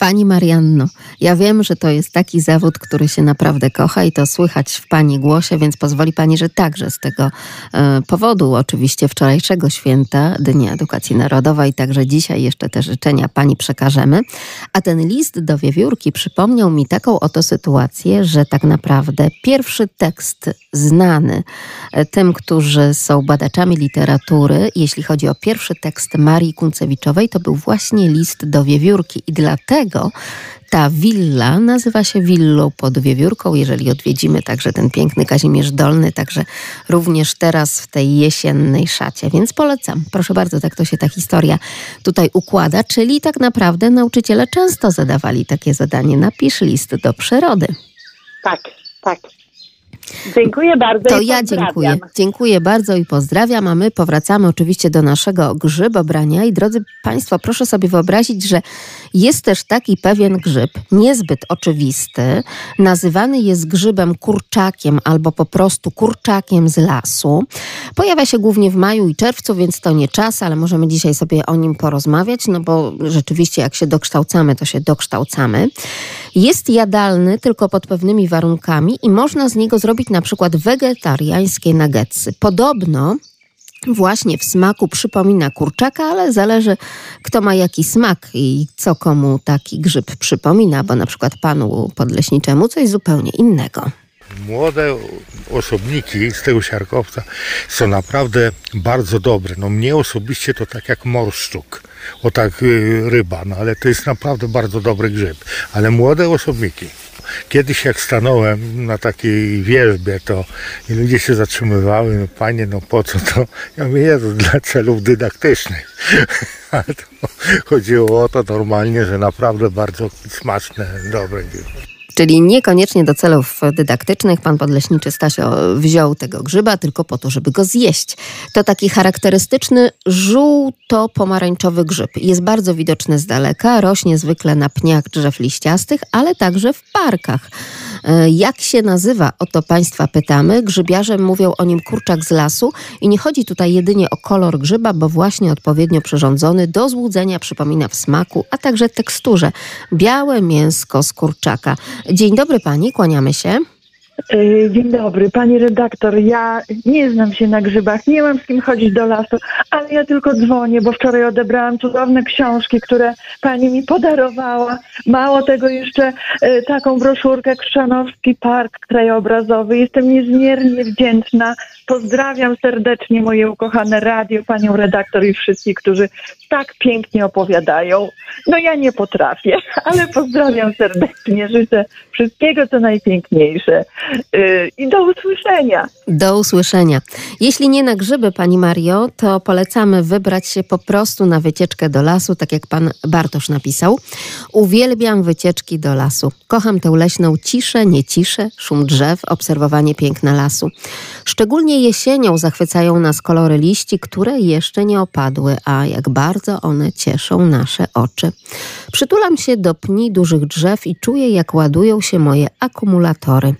Pani Marianno, ja wiem, że to jest taki zawód, który się naprawdę kocha i to słychać w Pani głosie, więc pozwoli Pani, że także z tego e, powodu, oczywiście wczorajszego święta Dnia Edukacji Narodowej, także dzisiaj jeszcze te życzenia Pani przekażemy. A ten list do wiewiórki przypomniał mi taką oto sytuację, że tak naprawdę pierwszy tekst znany e, tym, którzy są badaczami literatury, jeśli chodzi o pierwszy tekst Marii Kuncewiczowej, to był właśnie list do wiewiórki i dlatego ta willa nazywa się willą pod Wiewiórką. Jeżeli odwiedzimy także ten piękny Kazimierz Dolny, także również teraz w tej jesiennej szacie. Więc polecam. Proszę bardzo, tak to się ta historia tutaj układa. Czyli tak naprawdę nauczyciele często zadawali takie zadanie. Napisz list do przyrody. Tak, tak. Dziękuję bardzo. To ja dziękuję. Dziękuję bardzo i pozdrawiam, a my powracamy oczywiście do naszego grzybobrania. I drodzy Państwo, proszę sobie wyobrazić, że jest też taki pewien grzyb, niezbyt oczywisty. Nazywany jest grzybem kurczakiem albo po prostu kurczakiem z lasu. Pojawia się głównie w maju i czerwcu, więc to nie czas, ale możemy dzisiaj sobie o nim porozmawiać, no bo rzeczywiście jak się dokształcamy, to się dokształcamy. Jest jadalny tylko pod pewnymi warunkami i można z niego zrobić na przykład wegetariańskie nuggetsy. Podobno właśnie w smaku przypomina kurczaka, ale zależy kto ma jaki smak i co komu taki grzyb przypomina, bo na przykład panu podleśniczemu coś zupełnie innego. Młode osobniki z tego siarkowca są naprawdę bardzo dobre. No mnie osobiście to tak jak morszczuk, o tak y, ryba, no ale to jest naprawdę bardzo dobry grzyb. Ale młode osobniki. Kiedyś jak stanąłem na takiej wierzbie, to i ludzie się zatrzymywały, no panie, no po co to? Ja mówię, Jezu, dla celów dydaktycznych. *laughs* Ale to chodziło o to normalnie, że naprawdę bardzo smaczne, dobre grzyby. Czyli niekoniecznie do celów dydaktycznych pan podleśniczy Stasio wziął tego grzyba tylko po to, żeby go zjeść. To taki charakterystyczny żółto-pomarańczowy grzyb. Jest bardzo widoczny z daleka, rośnie zwykle na pniach drzew liściastych, ale także w parkach. E, Jak się nazywa? O to Państwa pytamy. Grzybiarze mówią o nim kurczak z lasu i nie chodzi tutaj jedynie o kolor grzyba, bo właśnie odpowiednio przyrządzony do złudzenia przypomina w smaku, a także teksturze. Białe mięsko z kurczaka. Dzień dobry Pani, kłaniamy się. Y, Dzień dobry, pani redaktor. Ja nie znam się na grzybach, nie mam z kim chodzić do lasu, ale ja tylko dzwonię, bo wczoraj odebrałam cudowne książki, które pani mi podarowała. Mało tego jeszcze y, taką broszurkę Krzczanowski Park Krajobrazowy. Jestem niezmiernie wdzięczna. Pozdrawiam serdecznie moje ukochane radio, panią redaktor i wszystkich, którzy tak pięknie opowiadają. No ja nie potrafię, *laughs* ale pozdrawiam serdecznie. Życzę wszystkiego, co najpiękniejsze. I do usłyszenia. Do usłyszenia. Jeśli nie na grzyby, Pani Mario, to polecamy wybrać się po prostu na wycieczkę do lasu, tak jak Pan Bartosz napisał. Uwielbiam wycieczki do lasu. Kocham tę leśną ciszę, nie ciszę, szum drzew, obserwowanie piękna lasu. Szczególnie jesienią zachwycają nas kolory liści, które jeszcze nie opadły, a jak bardzo one cieszą nasze oczy. Przytulam się do pni dużych drzew i czuję, jak ładują się moje akumulatory.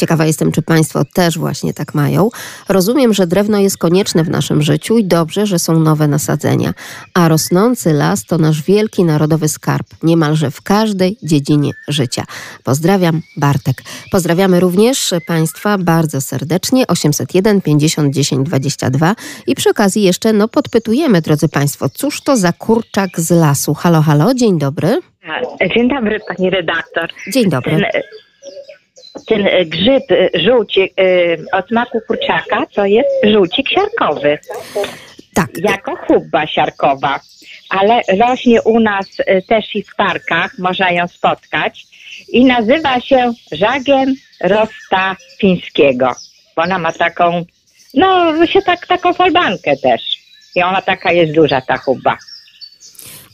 Ciekawa jestem, czy Państwo też właśnie tak mają. Rozumiem, że drewno jest konieczne w naszym życiu i dobrze, że są nowe nasadzenia. A rosnący las to nasz wielki narodowy skarb, niemalże w każdej dziedzinie życia. Pozdrawiam, Bartek. Pozdrawiamy również Państwa bardzo serdecznie. 801 50 10 22 i przy okazji jeszcze no, podpytujemy, drodzy Państwo, cóż to za kurczak z lasu? Halo, halo, dzień dobry. Dzień dobry, pani redaktor. Dzień dobry. Ten, ten e, grzyb e, żółcik e, o smaku kurczaka to jest żółcik siarkowy. Tak. Jako hubba siarkowa. Ale rośnie u nas też i w parkach, można ją spotkać. I nazywa się żagiem rosta fińskiego. Bo ona ma taką, no się tak, taką falbankę też. I ona taka jest duża, ta hubba.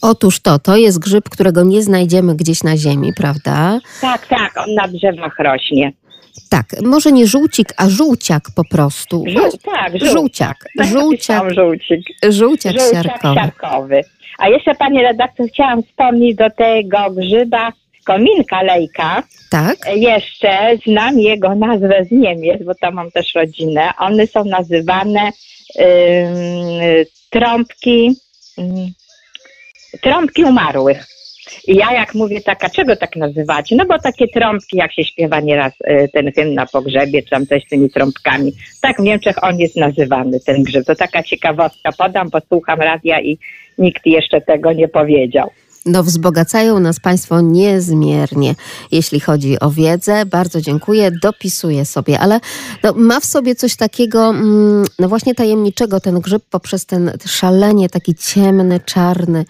Otóż to, to jest grzyb, którego nie znajdziemy gdzieś na ziemi, prawda? Tak, tak, on na drzewach rośnie. Tak, może nie żółcik, a żółciak po prostu. Żół, tak, żółciak. Żółciak, *laughs* żółciak, żółciak Żółciak siarkowy. siarkowy. A jeszcze, pani redaktor, chciałam wspomnieć do tego grzyba kominka lejka. Tak? Jeszcze znam jego nazwę z Niemiec, bo tam mam też rodzinę. One są nazywane trąbki, ym, trąbki umarłych. I ja jak mówię taka, czego tak nazywacie? No bo takie trąbki, jak się śpiewa nieraz y, ten hymn na pogrzebie, czy tam coś z tymi trąbkami. Tak w Niemczech on jest nazywany, ten grzyb. To taka ciekawostka. Podam, bo słucham radia i nikt jeszcze tego nie powiedział. No, wzbogacają nas Państwo niezmiernie, jeśli chodzi o wiedzę. Bardzo dziękuję, dopisuję sobie, ale no, ma w sobie coś takiego, mm, no właśnie tajemniczego ten grzyb poprzez ten szalenie taki ciemny, czarny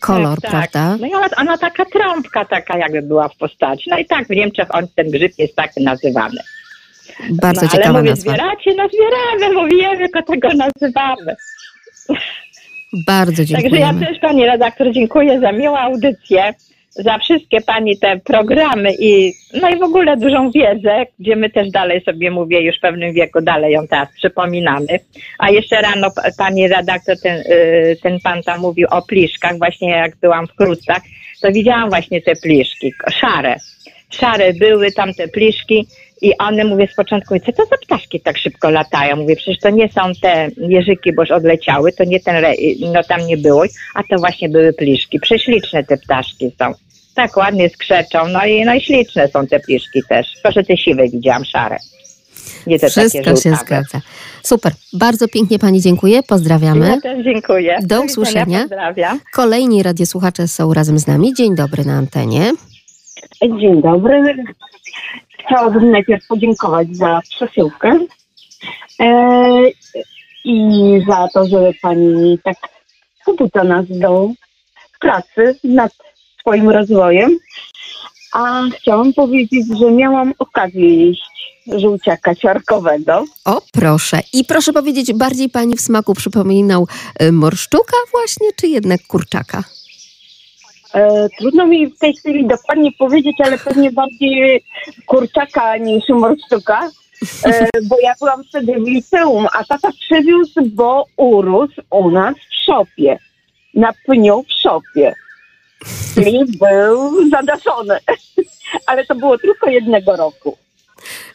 kolor, tak, tak. prawda? No i ona, ona taka trąbka taka jakby była w postaci. No i tak w Niemczech on, ten grzyb jest tak nazywany. Bardzo no, ale ciekawa mówię, nazwa. zbieracie, no zbieramy, mówimy, tylko tego nazywamy. Bardzo Także ja też Pani redaktor dziękuję za miłą audycję, za wszystkie Pani te programy i no i w ogóle dużą wiedzę, gdzie my też dalej sobie mówię już w pewnym wieku, dalej ją teraz przypominamy. A jeszcze rano Pani redaktor, ten, y, ten Pan tam mówił o pliszkach, właśnie jak byłam w Krucach, to widziałam właśnie te pliszki, szare. Szare były tam te pliszki i one, mówię z początku, mówię, co to za ptaszki tak szybko latają? Mówię, przecież to nie są te jeżyki, bo już odleciały, to nie ten, re- no tam nie było, a to właśnie były pliszki. Prześliczne te ptaszki są. Tak ładnie skrzeczą, no i, no i śliczne są te pliszki też. Proszę te siwe widziałam, szare. Nie te Wszystko takie się zgadza. Super, bardzo pięknie Pani dziękuję, pozdrawiamy. Ja też dziękuję. Do usłyszenia. Pozdrawiam. Kolejni radiosłuchacze są razem z nami. Dzień dobry na antenie. Dzień dobry. Chciałabym najpierw podziękować za przesyłkę e, i za to, że Pani tak pobudza nas do pracy nad swoim rozwojem. A chciałam powiedzieć, że miałam okazję jeść żółciaka siarkowego. O, proszę. I proszę powiedzieć, bardziej Pani w smaku przypominał y, morszczuka właśnie, czy jednak kurczaka? E, trudno mi w tej chwili dokładnie powiedzieć, ale pewnie bardziej kurczaka niż morszczuka, e, bo ja byłam wtedy w liceum, a tata przywiózł, bo urósł u nas w szopie, na pniu w szopie. Czyli był zadaszony. *laughs* Ale to było tylko jednego roku.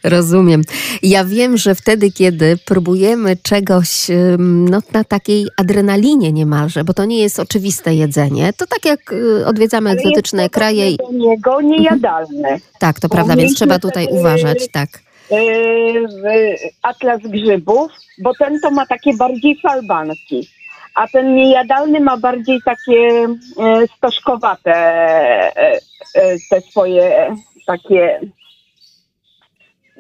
Rozumiem. Ja wiem, że wtedy, kiedy próbujemy czegoś no, na takiej adrenalinie niemalże, bo to nie jest oczywiste jedzenie, to tak jak y, odwiedzamy Ale egzotyczne jest kraje. do niego niejadalne. Tak, to prawda, więc trzeba tutaj uważać, tak. w- atlas grzybów, bo ten to ma takie bardziej falbanki, a ten niejadalny ma bardziej takie e, stożkowate te swoje takie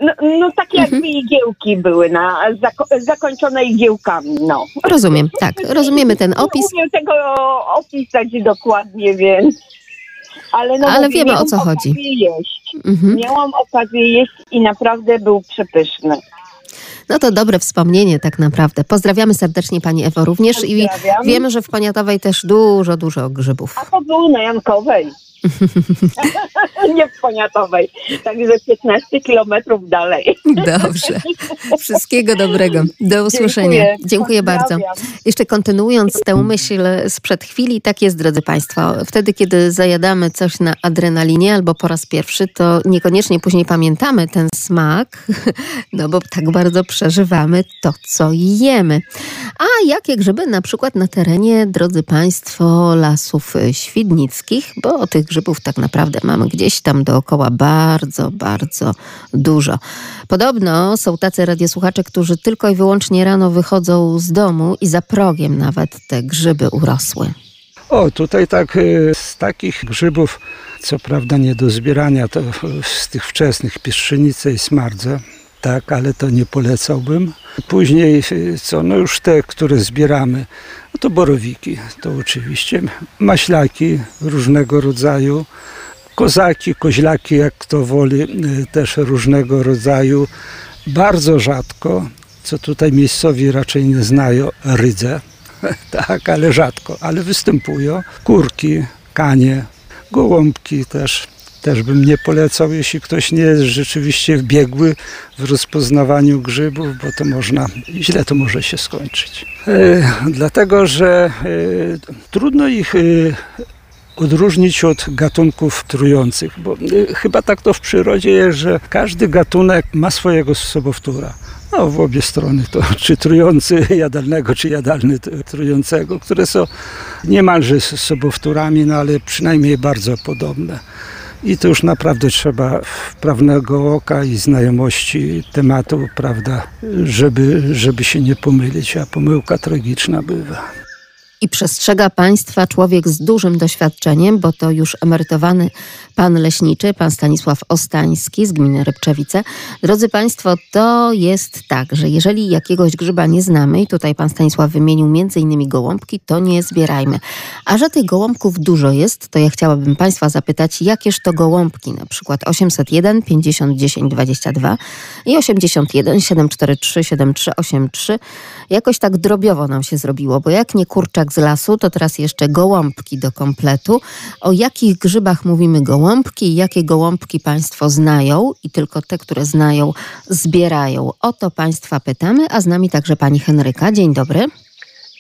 no, no takie jakby igiełki były na, zako- zakończone igiełkami, no. Rozumiem, tak. Rozumiemy ten opis. Nie umiem tego opisać dokładnie, więc... Ale, no Ale mówię, wiemy, o co chodzi. okazję jeść. Mhm. Miałam okazję jeść i naprawdę był przepyszny. No to dobre wspomnienie tak naprawdę. Pozdrawiamy serdecznie Pani Ewo również i wiemy, że w Poniatowej też dużo, dużo grzybów. A to było na Jankowej. *laughs* nie w Poniatowej. Także 15 kilometrów dalej. Dobrze. Wszystkiego dobrego. Do usłyszenia. Dziękuję. Dziękuję bardzo. Jeszcze kontynuując tę myśl sprzed chwili, tak jest, drodzy Państwo. Wtedy, kiedy zajadamy coś na adrenalinie albo po raz pierwszy, to niekoniecznie później pamiętamy ten smak, *laughs* no bo tak bardzo przeżywamy to, co jemy. A jakie grzyby na przykład na terenie, drodzy Państwo, lasów świdnickich, bo tych grzybów tak naprawdę mamy gdzieś tam dookoła bardzo, bardzo dużo. Podobno są tacy radiosłuchacze, którzy tylko i wyłącznie rano wychodzą z domu i za progiem nawet te grzyby urosły. O, tutaj tak y, z takich grzybów, co prawda nie do zbierania, to z tych wczesnych pieszczynicę i smardze, tak, ale to nie polecałbym. Później co, no już te, które zbieramy, no to borowiki, to oczywiście, maślaki różnego rodzaju, kozaki, koźlaki, jak kto woli, y, też różnego rodzaju. Bardzo rzadko, co tutaj miejscowi raczej nie znają, rydze, *laughs* tak, ale rzadko, ale występują. Kurki, kanie, gołąbki też. Też bym nie polecał, jeśli ktoś nie jest rzeczywiście biegły w rozpoznawaniu grzybów, bo to można, źle to może się skończyć. E, dlatego, że e, trudno ich e, odróżnić od gatunków trujących, bo y, chyba tak to w przyrodzie jest, że każdy gatunek ma swojego sobowtóra. No, w obie strony to *laughs* czy trujący jadalnego, czy jadalny trującego, które są niemalże sobowtórami, no ale przynajmniej bardzo podobne. I to już naprawdę trzeba wprawnego oka i znajomości tematu, prawda, żeby, żeby się nie pomylić, a pomyłka tragiczna bywa. I przestrzega Państwa człowiek z dużym doświadczeniem, bo to już emerytowany pan leśniczy, pan Stanisław Ostański z gminy Rybczewice. Drodzy Państwo, to jest tak, że jeżeli jakiegoś grzyba nie znamy, i tutaj pan Stanisław wymienił między innymi gołąbki, to nie zbierajmy. A że tych gołąbków dużo jest, to ja chciałabym Państwa zapytać, jakież to gołąbki, na przykład 801 50 10 22 i 81 743 7383. Jakoś tak drobiowo nam się zrobiło, bo jak nie kurczak z lasu, to teraz jeszcze gołąbki do kompletu. O jakich grzybach mówimy gołąbki? Jakie gołąbki Państwo znają i tylko te, które znają, zbierają? O to Państwa pytamy, a z nami także Pani Henryka. Dzień dobry.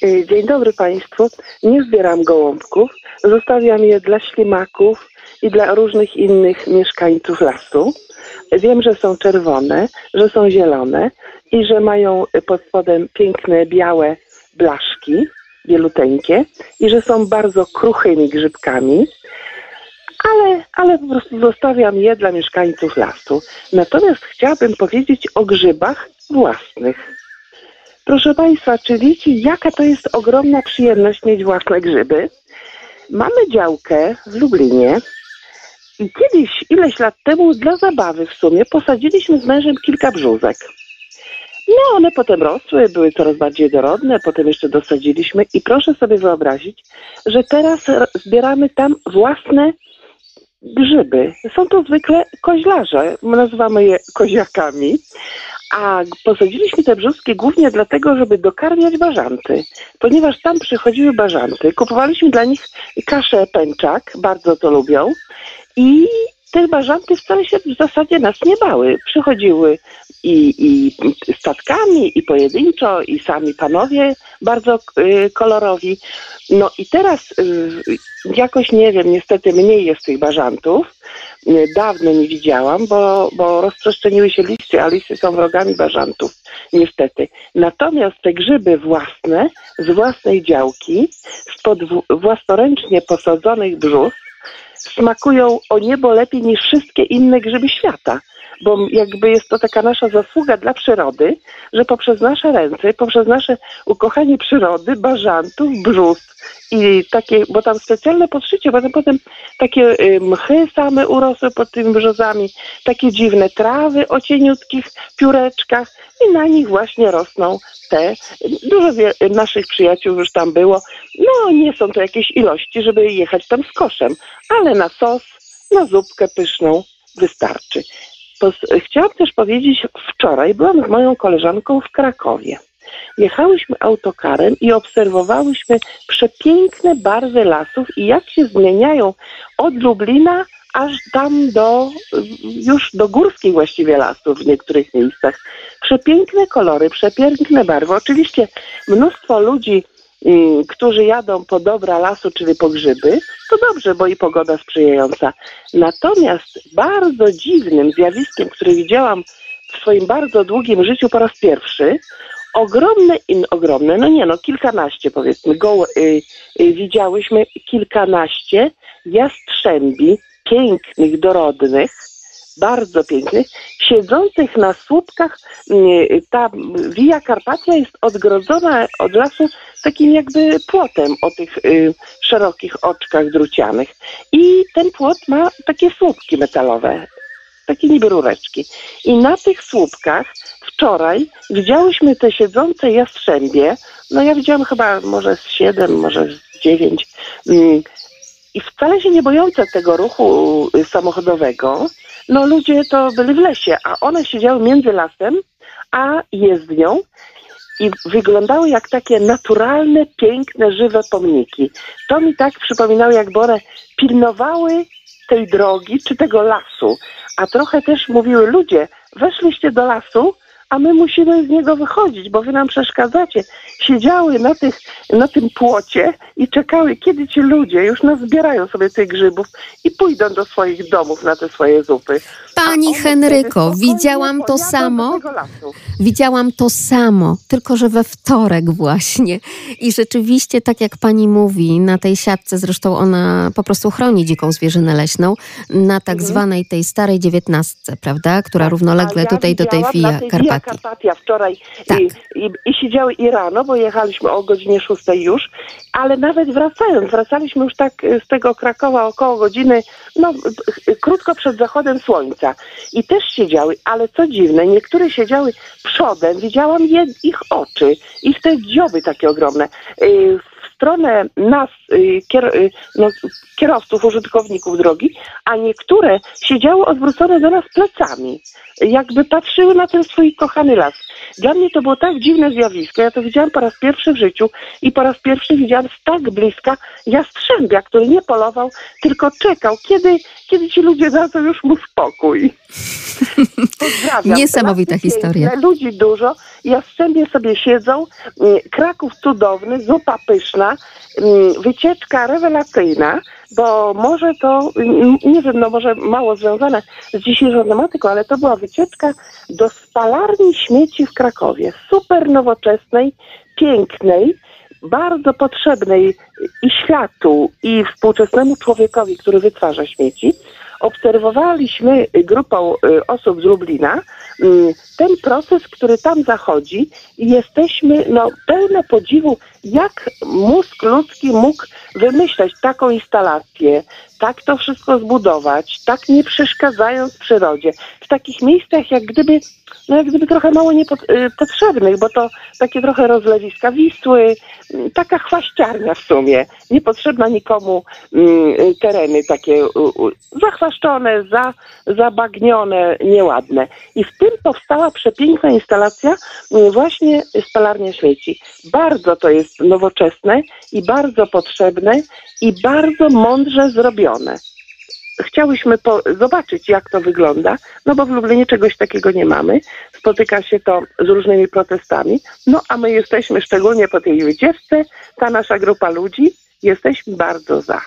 Y, dzień dobry Państwu. Nie zbieram gołąbków. Zostawiam je dla ślimaków i dla różnych innych mieszkańców lasu. Wiem, że są czerwone, że są zielone i że mają pod spodem piękne białe blaszki bieluteńkie i że są bardzo kruchymi grzybkami, ale, ale po prostu zostawiam je dla mieszkańców lasu. Natomiast chciałabym powiedzieć o grzybach własnych. Proszę Państwa, czy wiecie, jaka to jest ogromna przyjemność mieć własne grzyby? Mamy działkę w Lublinie i kiedyś, ileś lat temu, dla zabawy w sumie, posadziliśmy z mężem kilka brzózek. No, one potem rosły, były coraz bardziej dorodne, potem jeszcze dosadziliśmy i proszę sobie wyobrazić, że teraz zbieramy tam własne grzyby. Są to zwykle koźlarze, nazywamy je koziakami, a posadziliśmy te brzuski głównie dlatego, żeby dokarmiać bażanty, ponieważ tam przychodziły bażanty. Kupowaliśmy dla nich kaszę pęczak, bardzo to lubią i te bażanty wcale się w zasadzie nas nie bały. Przychodziły i, i statkami, i pojedynczo, i sami panowie bardzo y, kolorowi. No i teraz y, jakoś nie wiem, niestety mniej jest tych bażantów. Y, dawno nie widziałam, bo, bo rozprzestrzeniły się listy, a listy są wrogami bażantów, niestety. Natomiast te grzyby własne, z własnej działki, spod własnoręcznie posadzonych brzus, smakują o niebo lepiej niż wszystkie inne grzyby świata. Bo jakby jest to taka nasza zasługa dla przyrody, że poprzez nasze ręce, poprzez nasze ukochanie przyrody, bażantów, brzus i takie, bo tam specjalne podszycie, potem, potem takie y, mchy same urosły pod tymi brzozami, takie dziwne trawy o cieniutkich pióreczkach i na nich właśnie rosną te. Dużo naszych przyjaciół już tam było. No, nie są to jakieś ilości, żeby jechać tam z koszem, ale na sos, na zupkę pyszną wystarczy. Chciałam też powiedzieć, wczoraj byłam z moją koleżanką w Krakowie. Jechałyśmy autokarem i obserwowałyśmy przepiękne barwy lasów i jak się zmieniają od Lublina aż tam do, już do górskiej właściwie lasów w niektórych miejscach. Przepiękne kolory, przepiękne barwy. Oczywiście mnóstwo ludzi, którzy jadą po dobra lasu, czyli po grzyby, to dobrze, bo i pogoda sprzyjająca. Natomiast bardzo dziwnym zjawiskiem, które widziałam w swoim bardzo długim życiu po raz pierwszy, ogromne, in, ogromne, no nie no, kilkanaście powiedzmy, go, y, y, widziałyśmy kilkanaście jastrzębi, pięknych, dorodnych, bardzo pięknych, siedzących na słupkach. mm, Ta Via Carpatia jest odgrodzona od lasu takim jakby płotem o tych y, szerokich oczkach drucianych. I ten płot ma takie słupki metalowe, takie niby rureczki. I na tych słupkach wczoraj widziałyśmy te siedzące jastrzębie, no ja widziałam chyba może z siedem, może z dziewięć, mm, i wcale się nie bojące tego ruchu y, samochodowego, no ludzie to byli w lesie, a one siedziały między lasem a jezdnią i wyglądały jak takie naturalne, piękne, żywe pomniki. To mi tak przypominało, jakby one pilnowały tej drogi czy tego lasu, a trochę też mówiły ludzie, weszliście do lasu, a my musimy z niego wychodzić, bo wy nam przeszkadzacie. Siedziały na, tych, na tym płocie i czekały, kiedy ci ludzie już nazbierają sobie tych grzybów i pójdą do swoich domów na te swoje zupy. Pani Henryko, widziałam to samo. Widziałam to samo, tylko że we wtorek właśnie. I rzeczywiście, tak jak pani mówi, na tej siatce, zresztą ona po prostu chroni dziką zwierzynę leśną, na tak Mhm. zwanej tej starej dziewiętnastce, prawda? Która równolegle A ja tutaj do tej widziałam Via Carpatia wczoraj Tak. i, i, i siedziały i rano, bo jechaliśmy o godzinie 6 już, ale nawet wracając, wracaliśmy już tak y, z tego Krakowa około godziny, no krótko przed zachodem słońca i też siedziały, ale co dziwne, niektóre siedziały przodem, widziałam je, ich oczy, ich te dzioby takie ogromne. Y, stronę nas, y, kier, y, no, kierowców, użytkowników drogi, a niektóre siedziały odwrócone do nas plecami, jakby patrzyły na ten swój kochany las. Dla mnie to było tak dziwne zjawisko, ja to widziałam po raz pierwszy w życiu i po raz pierwszy widziałam z tak bliska jastrzębia, który nie polował, tylko czekał, kiedy, kiedy ci ludzie dadzą już mu spokój. Pozdrawiam. *laughs* Niesamowita historia. Ludzi dużo, jastrzębie sobie siedzą, mm, Kraków cudowny, zupa pyszna, mm, wycieczka rewelacyjna, bo może to, mm, nie wiem, no może mało związane z dzisiejszą tematyką, ale to była wycieczka do spalarni śmieci w Krakowie. Super nowoczesnej, pięknej, bardzo potrzebnej i światu, i współczesnemu człowiekowi, który wytwarza śmieci. Obserwowaliśmy grupą y, osób z Lublina y, ten proces, który tam zachodzi i jesteśmy no, pełne podziwu, jak mózg ludzki mógł wymyśleć taką instalację, tak to wszystko zbudować, tak nie przeszkadzając przyrodzie, w takich miejscach jak gdyby, no jak gdyby trochę mało niepotrzebnych, bo to takie trochę rozlewiska Wisły, mm, taka chwaściarnia w sumie, niepotrzebna nikomu mm, tereny takie zachwaszczone, za, zabagnione, nieładne. I w tym powstała przepiękna instalacja właśnie spalarnia śmieci. Bardzo to jest nowoczesne i bardzo potrzebne i bardzo mądrze zrobione. Chciałyśmy zobaczyć, jak to wygląda, no bo w Lublinie czegoś takiego nie mamy. Spotyka się to z różnymi protestami. No a my jesteśmy szczególnie po tej wycieczce, ta nasza grupa ludzi, jesteśmy bardzo za.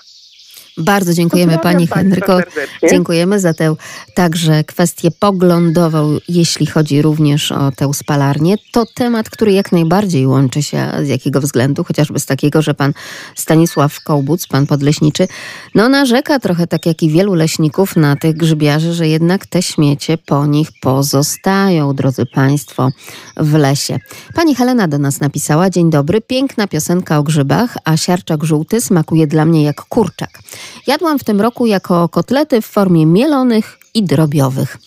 Bardzo dziękujemy Pozdrawiam Pani Henryko. serdecznie. Dziękujemy za tę także kwestię poglądową, jeśli chodzi również o tę spalarnię. To temat, który jak najbardziej łączy się. Z jakiego względu? Chociażby z takiego, że Pan Stanisław Kołbuc, Pan Podleśniczy, no narzeka trochę tak jak i wielu leśników na tych grzybiarzy, że jednak te śmiecie po nich pozostają, drodzy Państwo, w lesie. Pani Helena do nas napisała, dzień dobry, piękna piosenka o grzybach, a siarczak żółty smakuje dla mnie jak kurczak. Jadłam w tym roku jako kotlety w formie mielonych i drobiowych.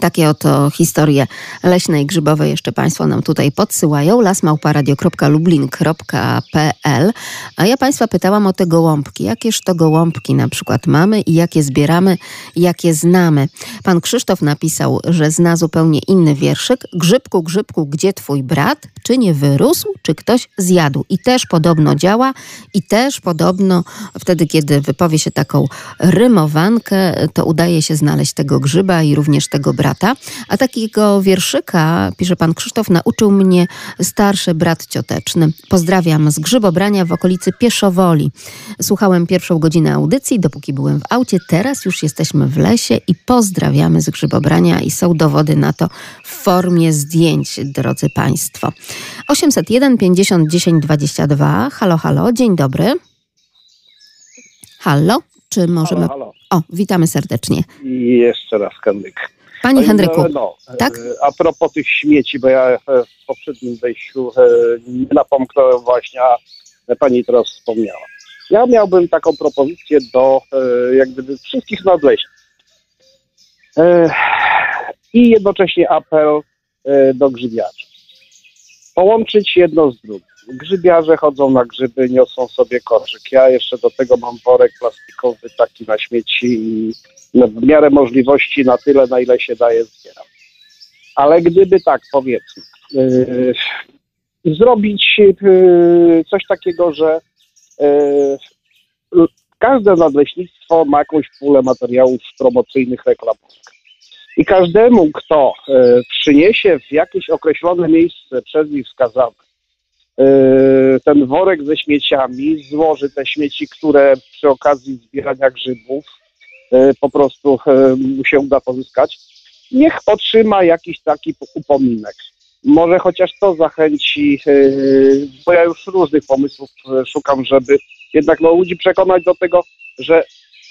Takie oto historie leśne i grzybowe jeszcze Państwo nam tutaj podsyłają. lasmałparadio.lublin.pl A ja Państwa pytałam o te gołąbki. Jakież to gołąbki na przykład mamy i jakie zbieramy, jakie znamy. Pan Krzysztof napisał, że zna zupełnie inny wierszyk. Grzybku, grzybku, gdzie twój brat? Czy nie wyrósł, czy ktoś zjadł? I też podobno działa i też podobno wtedy, kiedy wypowie się taką rymowankę, to udaje się znaleźć tego grzyba i również tego brata. A takiego wierszyka, pisze pan Krzysztof, nauczył mnie starszy brat cioteczny. Pozdrawiam z grzybobrania w okolicy Pieszowoli. Słuchałem pierwszą godzinę audycji, dopóki byłem w aucie. Teraz już jesteśmy w lesie i pozdrawiamy z grzybobrania i są dowody na to w formie zdjęć, drodzy państwo. 801 50 10 22. Halo, halo, dzień dobry. Halo? czy możemy... Halo, halo. O, witamy serdecznie. I jeszcze raz Henryk. Panie Pani Henryku, No, tak? e, A propos tych śmieci, bo ja e, w poprzednim wejściu e, nie napomknąłem właśnie, a pani teraz wspomniała. Ja miałbym taką propozycję do e, jak gdyby wszystkich nadleśnych. E, I jednocześnie apel e, do grzybiarzy. Połączyć jedno z drugim. Grzybiarze chodzą na grzyby, niosą sobie koszyk. Ja jeszcze do tego mam worek plastikowy taki na śmieci i no, w miarę możliwości na tyle, na ile się daje zbieram. Ale gdyby tak, powiedzmy, yy, zrobić yy, coś takiego, że yy, każde nadleśnictwo ma jakąś pulę materiałów promocyjnych, reklamowych. I każdemu, kto e, przyniesie w jakieś określone miejsce przez nich wskazane ten worek ze śmieciami, złoży te śmieci, które przy okazji zbierania grzybów e, po prostu e, mu się uda pozyskać, niech otrzyma jakiś taki upominek. Może chociaż to zachęci, e, bo ja już różnych pomysłów e, szukam, żeby jednak no, ludzi przekonać do tego, że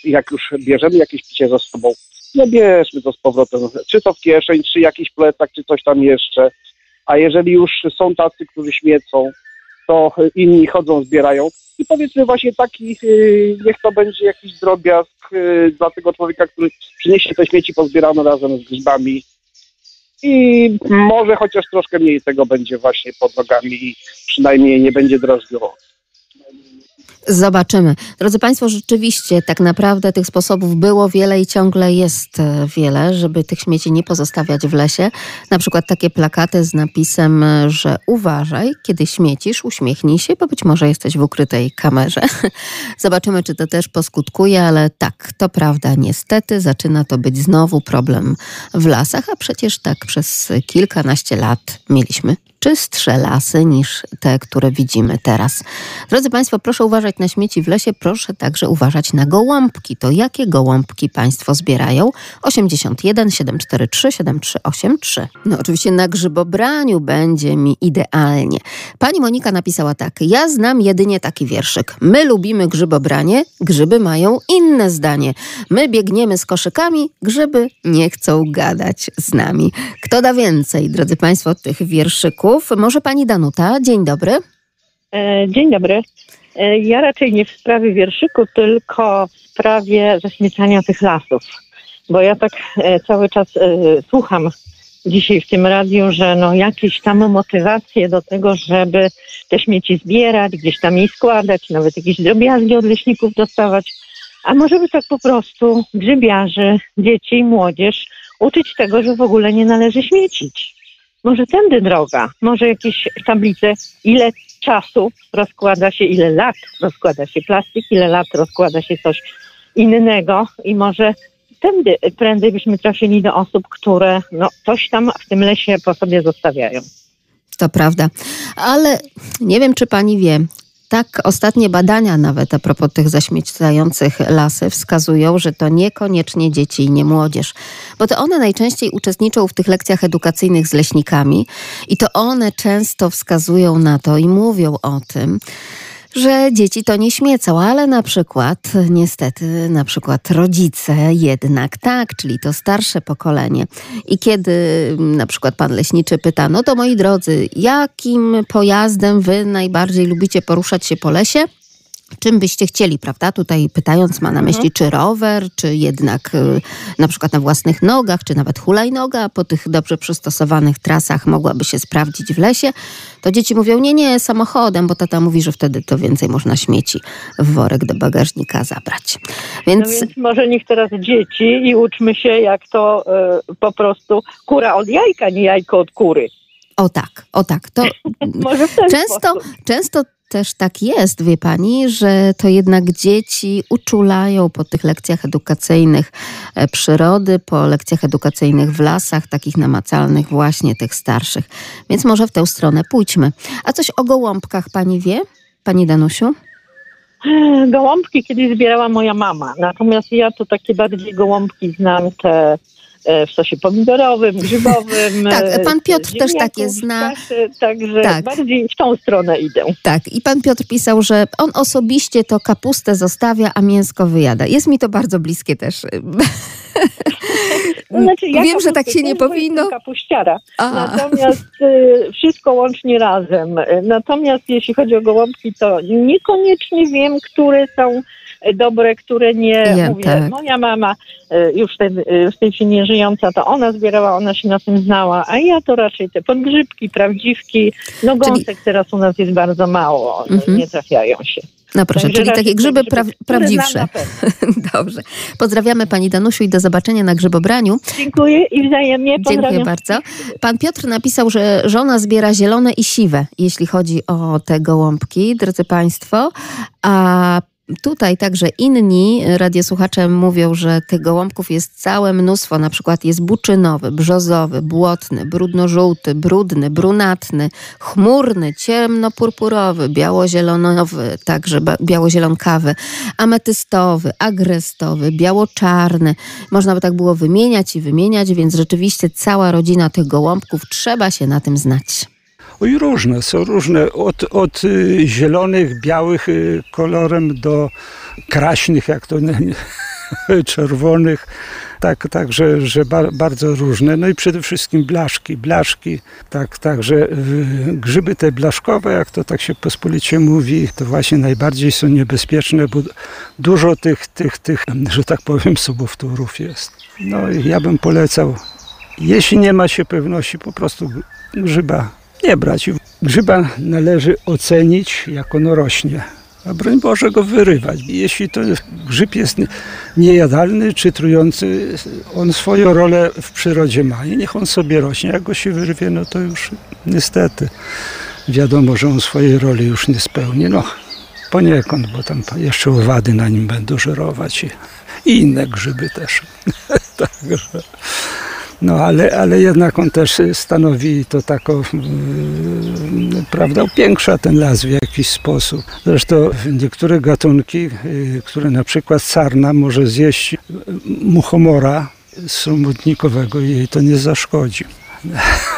jak już bierzemy jakieś picie ze sobą, no bierzmy to z powrotem, czy to w kieszeń, czy jakiś plecak, czy coś tam jeszcze. A jeżeli już są tacy, którzy śmiecą, to inni chodzą, zbierają. I powiedzmy właśnie taki, yy, niech to będzie jakiś drobiazg yy, dla tego człowieka, który przyniesie te śmieci pozbierane razem z grzybami. I może chociaż troszkę mniej tego będzie właśnie pod nogami i przynajmniej nie będzie drażliwo. Zobaczymy. Drodzy Państwo, rzeczywiście tak naprawdę tych sposobów było wiele i ciągle jest e, wiele, żeby tych śmieci nie pozostawiać w lesie. Na przykład takie plakaty z napisem, e, że uważaj, kiedy śmiecisz, uśmiechnij się, bo być może jesteś w ukrytej kamerze. *laughs* Zobaczymy, czy to też poskutkuje, ale tak, to prawda, niestety zaczyna to być znowu problem w lasach, a przecież tak przez kilkanaście lat mieliśmy czystsze lasy niż te, które widzimy teraz. Drodzy Państwo, proszę uważać na śmieci w lesie, proszę także uważać na gołąbki. To jakie gołąbki Państwo zbierają? 81 743 7383. No oczywiście na grzybobraniu będzie mi idealnie. Pani Monika napisała tak. Ja znam jedynie taki wierszyk. My lubimy grzybobranie, grzyby mają inne zdanie. My biegniemy z koszykami, grzyby nie chcą gadać z nami. Kto da więcej, drodzy Państwo, tych wierszyków? Może Pani Danuta? Dzień dobry. E, Dzień dobry. E, Ja raczej nie w sprawie wierszyku, tylko w sprawie zaśmiecania tych lasów. Bo ja tak e, cały czas słucham dzisiaj w tym radiu, że no jakieś tam motywacje do tego, żeby te śmieci zbierać, gdzieś tam je składać, nawet jakieś drobiazgi od leśników dostawać. A może by tak po prostu grzybiarzy, dzieci i młodzież uczyć tego, że w ogóle nie należy śmiecić. Może tędy droga, może jakieś tablice, ile czasu rozkłada się, ile lat rozkłada się plastik, ile lat rozkłada się coś innego i może tędy prędzej byśmy trafili do osób, które no, coś tam w tym lesie po sobie zostawiają. To prawda. Ale nie wiem, czy pani wie, tak ostatnie badania nawet a propos tych zaśmiecających lasy wskazują, że to niekoniecznie dzieci i nie młodzież, bo to one najczęściej uczestniczą w tych lekcjach edukacyjnych z leśnikami i to one często wskazują na to i mówią o tym, że dzieci to nie śmiecą, ale na przykład, niestety, na przykład rodzice jednak tak, czyli to starsze pokolenie. I kiedy mm, na przykład pan leśniczy pyta, no to moi drodzy, jakim pojazdem wy najbardziej lubicie poruszać się po lesie? Czym byście chcieli, prawda? Tutaj pytając ma na myśli, czy rower, czy jednak y, na przykład na własnych nogach, czy nawet hulajnoga po tych dobrze przystosowanych trasach mogłaby się sprawdzić w lesie. To dzieci mówią, nie, nie, samochodem, bo tata mówi, że wtedy to więcej można śmieci w worek do bagażnika zabrać. Więc, No więc może niech teraz dzieci i uczmy się, jak to e, po prostu kura od jajka, nie jajko od kury. o tak, o tak, to *laughs* często, sposób. często też tak jest, wie pani, że to jednak dzieci uczulają po tych lekcjach edukacyjnych e, przyrody, po lekcjach edukacyjnych w lasach, takich namacalnych właśnie tych starszych. Więc może w tę stronę pójdźmy. A coś o gołąbkach pani wie? Pani Danusiu? Gołąbki kiedyś zbierała moja mama, natomiast ja to takie bardziej gołąbki znam te w sosie pomidorowym, grzybowym. *laughs* Tak, e, pan Piotr też takie zna. kaszy, Także Tak. bardziej w tą stronę idę. Tak, i pan Piotr pisał, że on osobiście to kapustę zostawia, a mięsko wyjada. Jest mi to bardzo bliskie też. *laughs* No, znaczy, ja Wiem, że tak się nie powinno. kapuściara. A. Natomiast y, wszystko łącznie razem. Natomiast jeśli chodzi o gołąbki, to niekoniecznie wiem, które są dobre, które nie. Ja, Mówię, tak. moja mama, y, już ten, y, w tej chwili nie żyjąca, to ona zbierała, ona się na tym znała, a ja to raczej te podgrzybki, prawdziwki. No gąsek teraz u nas jest bardzo mało, Mhm. nie trafiają się. No proszę, Także czyli takie grzyby pra- prawdziwsze. *laughs* Dobrze. Pozdrawiamy pani Danusiu i do zobaczenia na grzybobraniu. Dziękuję i wzajemnie Dziękuję pozdrawiam. bardzo. Pan Piotr napisał, że żona zbiera zielone i siwe, jeśli chodzi o te gołąbki, drodzy Państwo. A tutaj także inni radiosłuchacze mówią, że tych gołąbków jest całe mnóstwo. Na przykład jest buczynowy, brzozowy, błotny, brudno-żółty, brudny, brunatny, chmurny, ciemnopurpurowy, białozielonowy, także białozielonkawy, ametystowy, agrestowy, biało-czarny. Można by tak było wymieniać i wymieniać, więc rzeczywiście cała rodzina tych gołąbków trzeba się na tym znać. Oj, różne, są różne. Od, od y, zielonych, białych y, kolorem do kraśnych, jak to *laughs* czerwonych. Tak, także że ba, bardzo różne. No i przede wszystkim blaszki. Blaszki, tak, także y, grzyby te blaszkowe, jak to tak się pospolicie mówi, to właśnie najbardziej są niebezpieczne, bo dużo tych, tych, tych że tak powiem, sobowtórów jest. No i ja bym polecał, jeśli nie ma się pewności, po prostu grzyba nie brać. Grzyba należy ocenić, jak ono rośnie. A broń Boże go wyrywać. Jeśli to grzyb jest niejadalny czy trujący, on swoją rolę w przyrodzie ma i niech on sobie rośnie. Jak go się wyrwie, no to już niestety wiadomo, że on swojej roli już nie spełni. No poniekąd, bo tam jeszcze owady na nim będą żerować i, i inne grzyby też. *laughs* Także... No ale, ale jednak on też stanowi to taką, yy, prawda, upiększa ten las w jakiś sposób. Zresztą niektóre gatunki, yy, które na przykład sarna może zjeść muchomora stromotnikowego i jej to nie zaszkodzi.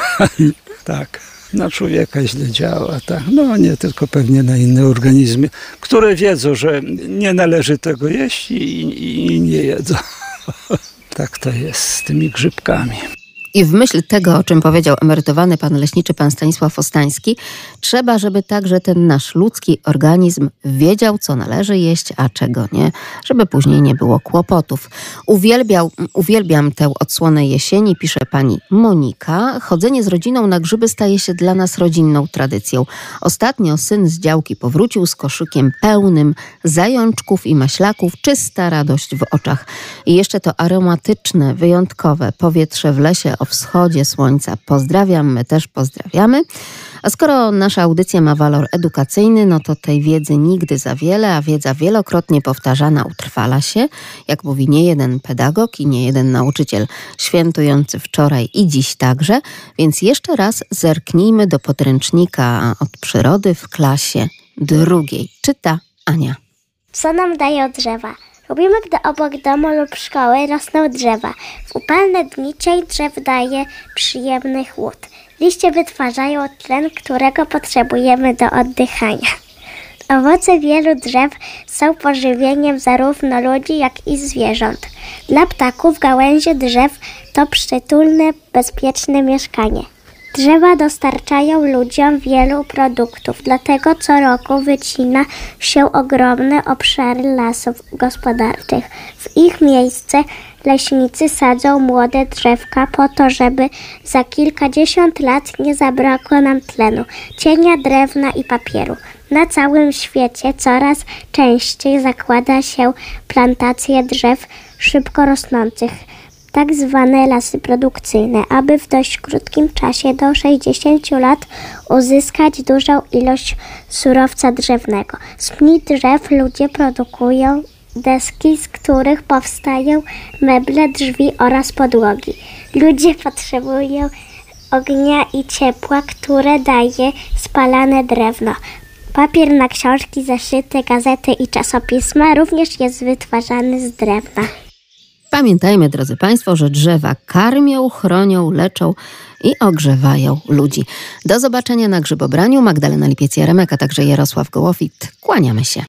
*laughs* tak. Na człowieka źle działa, tak. No nie tylko pewnie na inne organizmy, które wiedzą, że nie należy tego jeść i, i, i nie jedzą. *laughs* Tak to jest z tymi grzybkami. I w myśl tego, o czym powiedział emerytowany pan leśniczy, pan Stanisław Ostański, trzeba, żeby także ten nasz ludzki organizm wiedział, co należy jeść, a czego nie, żeby później nie było kłopotów. Uwielbiał, uwielbiam tę odsłonę jesieni, pisze pani Monika. Chodzenie z rodziną na grzyby staje się dla nas rodzinną tradycją. Ostatnio syn z działki powrócił z koszykiem pełnym zajączków i maślaków, czysta radość w oczach. I jeszcze to aromatyczne, wyjątkowe powietrze w lesie o wschodzie słońca. Pozdrawiam, my też pozdrawiamy. A skoro nasza audycja ma walor edukacyjny, no to tej wiedzy nigdy za wiele, a wiedza wielokrotnie powtarzana utrwala się, jak mówi nie jeden pedagog i nie jeden nauczyciel świętujący wczoraj i dziś także. Więc jeszcze raz zerknijmy do podręcznika od przyrody w klasie drugiej. Czyta Ania. Co nam dają drzewa? Lubimy, gdy obok domu lub szkoły rosną drzewa. W upalne dni cień drzew daje przyjemny chłód. Liście wytwarzają tlen, którego potrzebujemy do oddychania. Owoce wielu drzew są pożywieniem zarówno ludzi, jak i zwierząt. Dla ptaków gałęzie drzew to przytulne, bezpieczne mieszkanie. Drzewa dostarczają ludziom wielu produktów, dlatego co roku wycina się ogromne obszary lasów gospodarczych. W ich miejsce leśnicy sadzą młode drzewka po to, żeby za kilkadziesiąt lat nie zabrakło nam tlenu, cienia, drewna i papieru. Na całym świecie coraz częściej zakłada się plantacje drzew szybko rosnących tak zwane lasy produkcyjne, aby w dość krótkim czasie do 60 lat uzyskać dużą ilość surowca drzewnego. Z pni drzew ludzie produkują deski, z których powstają meble, drzwi oraz podłogi. Ludzie *laughs* potrzebują ognia i ciepła, które daje spalane drewno. Papier na książki, zeszyty, gazety i czasopisma również jest wytwarzany z drewna. Pamiętajmy, drodzy Państwo, że drzewa karmią, chronią, leczą i ogrzewają ludzi. Do zobaczenia na grzybobraniu. Magdalena Lipiec-Jaremek, a także Jarosław Gołowit. Kłaniamy się.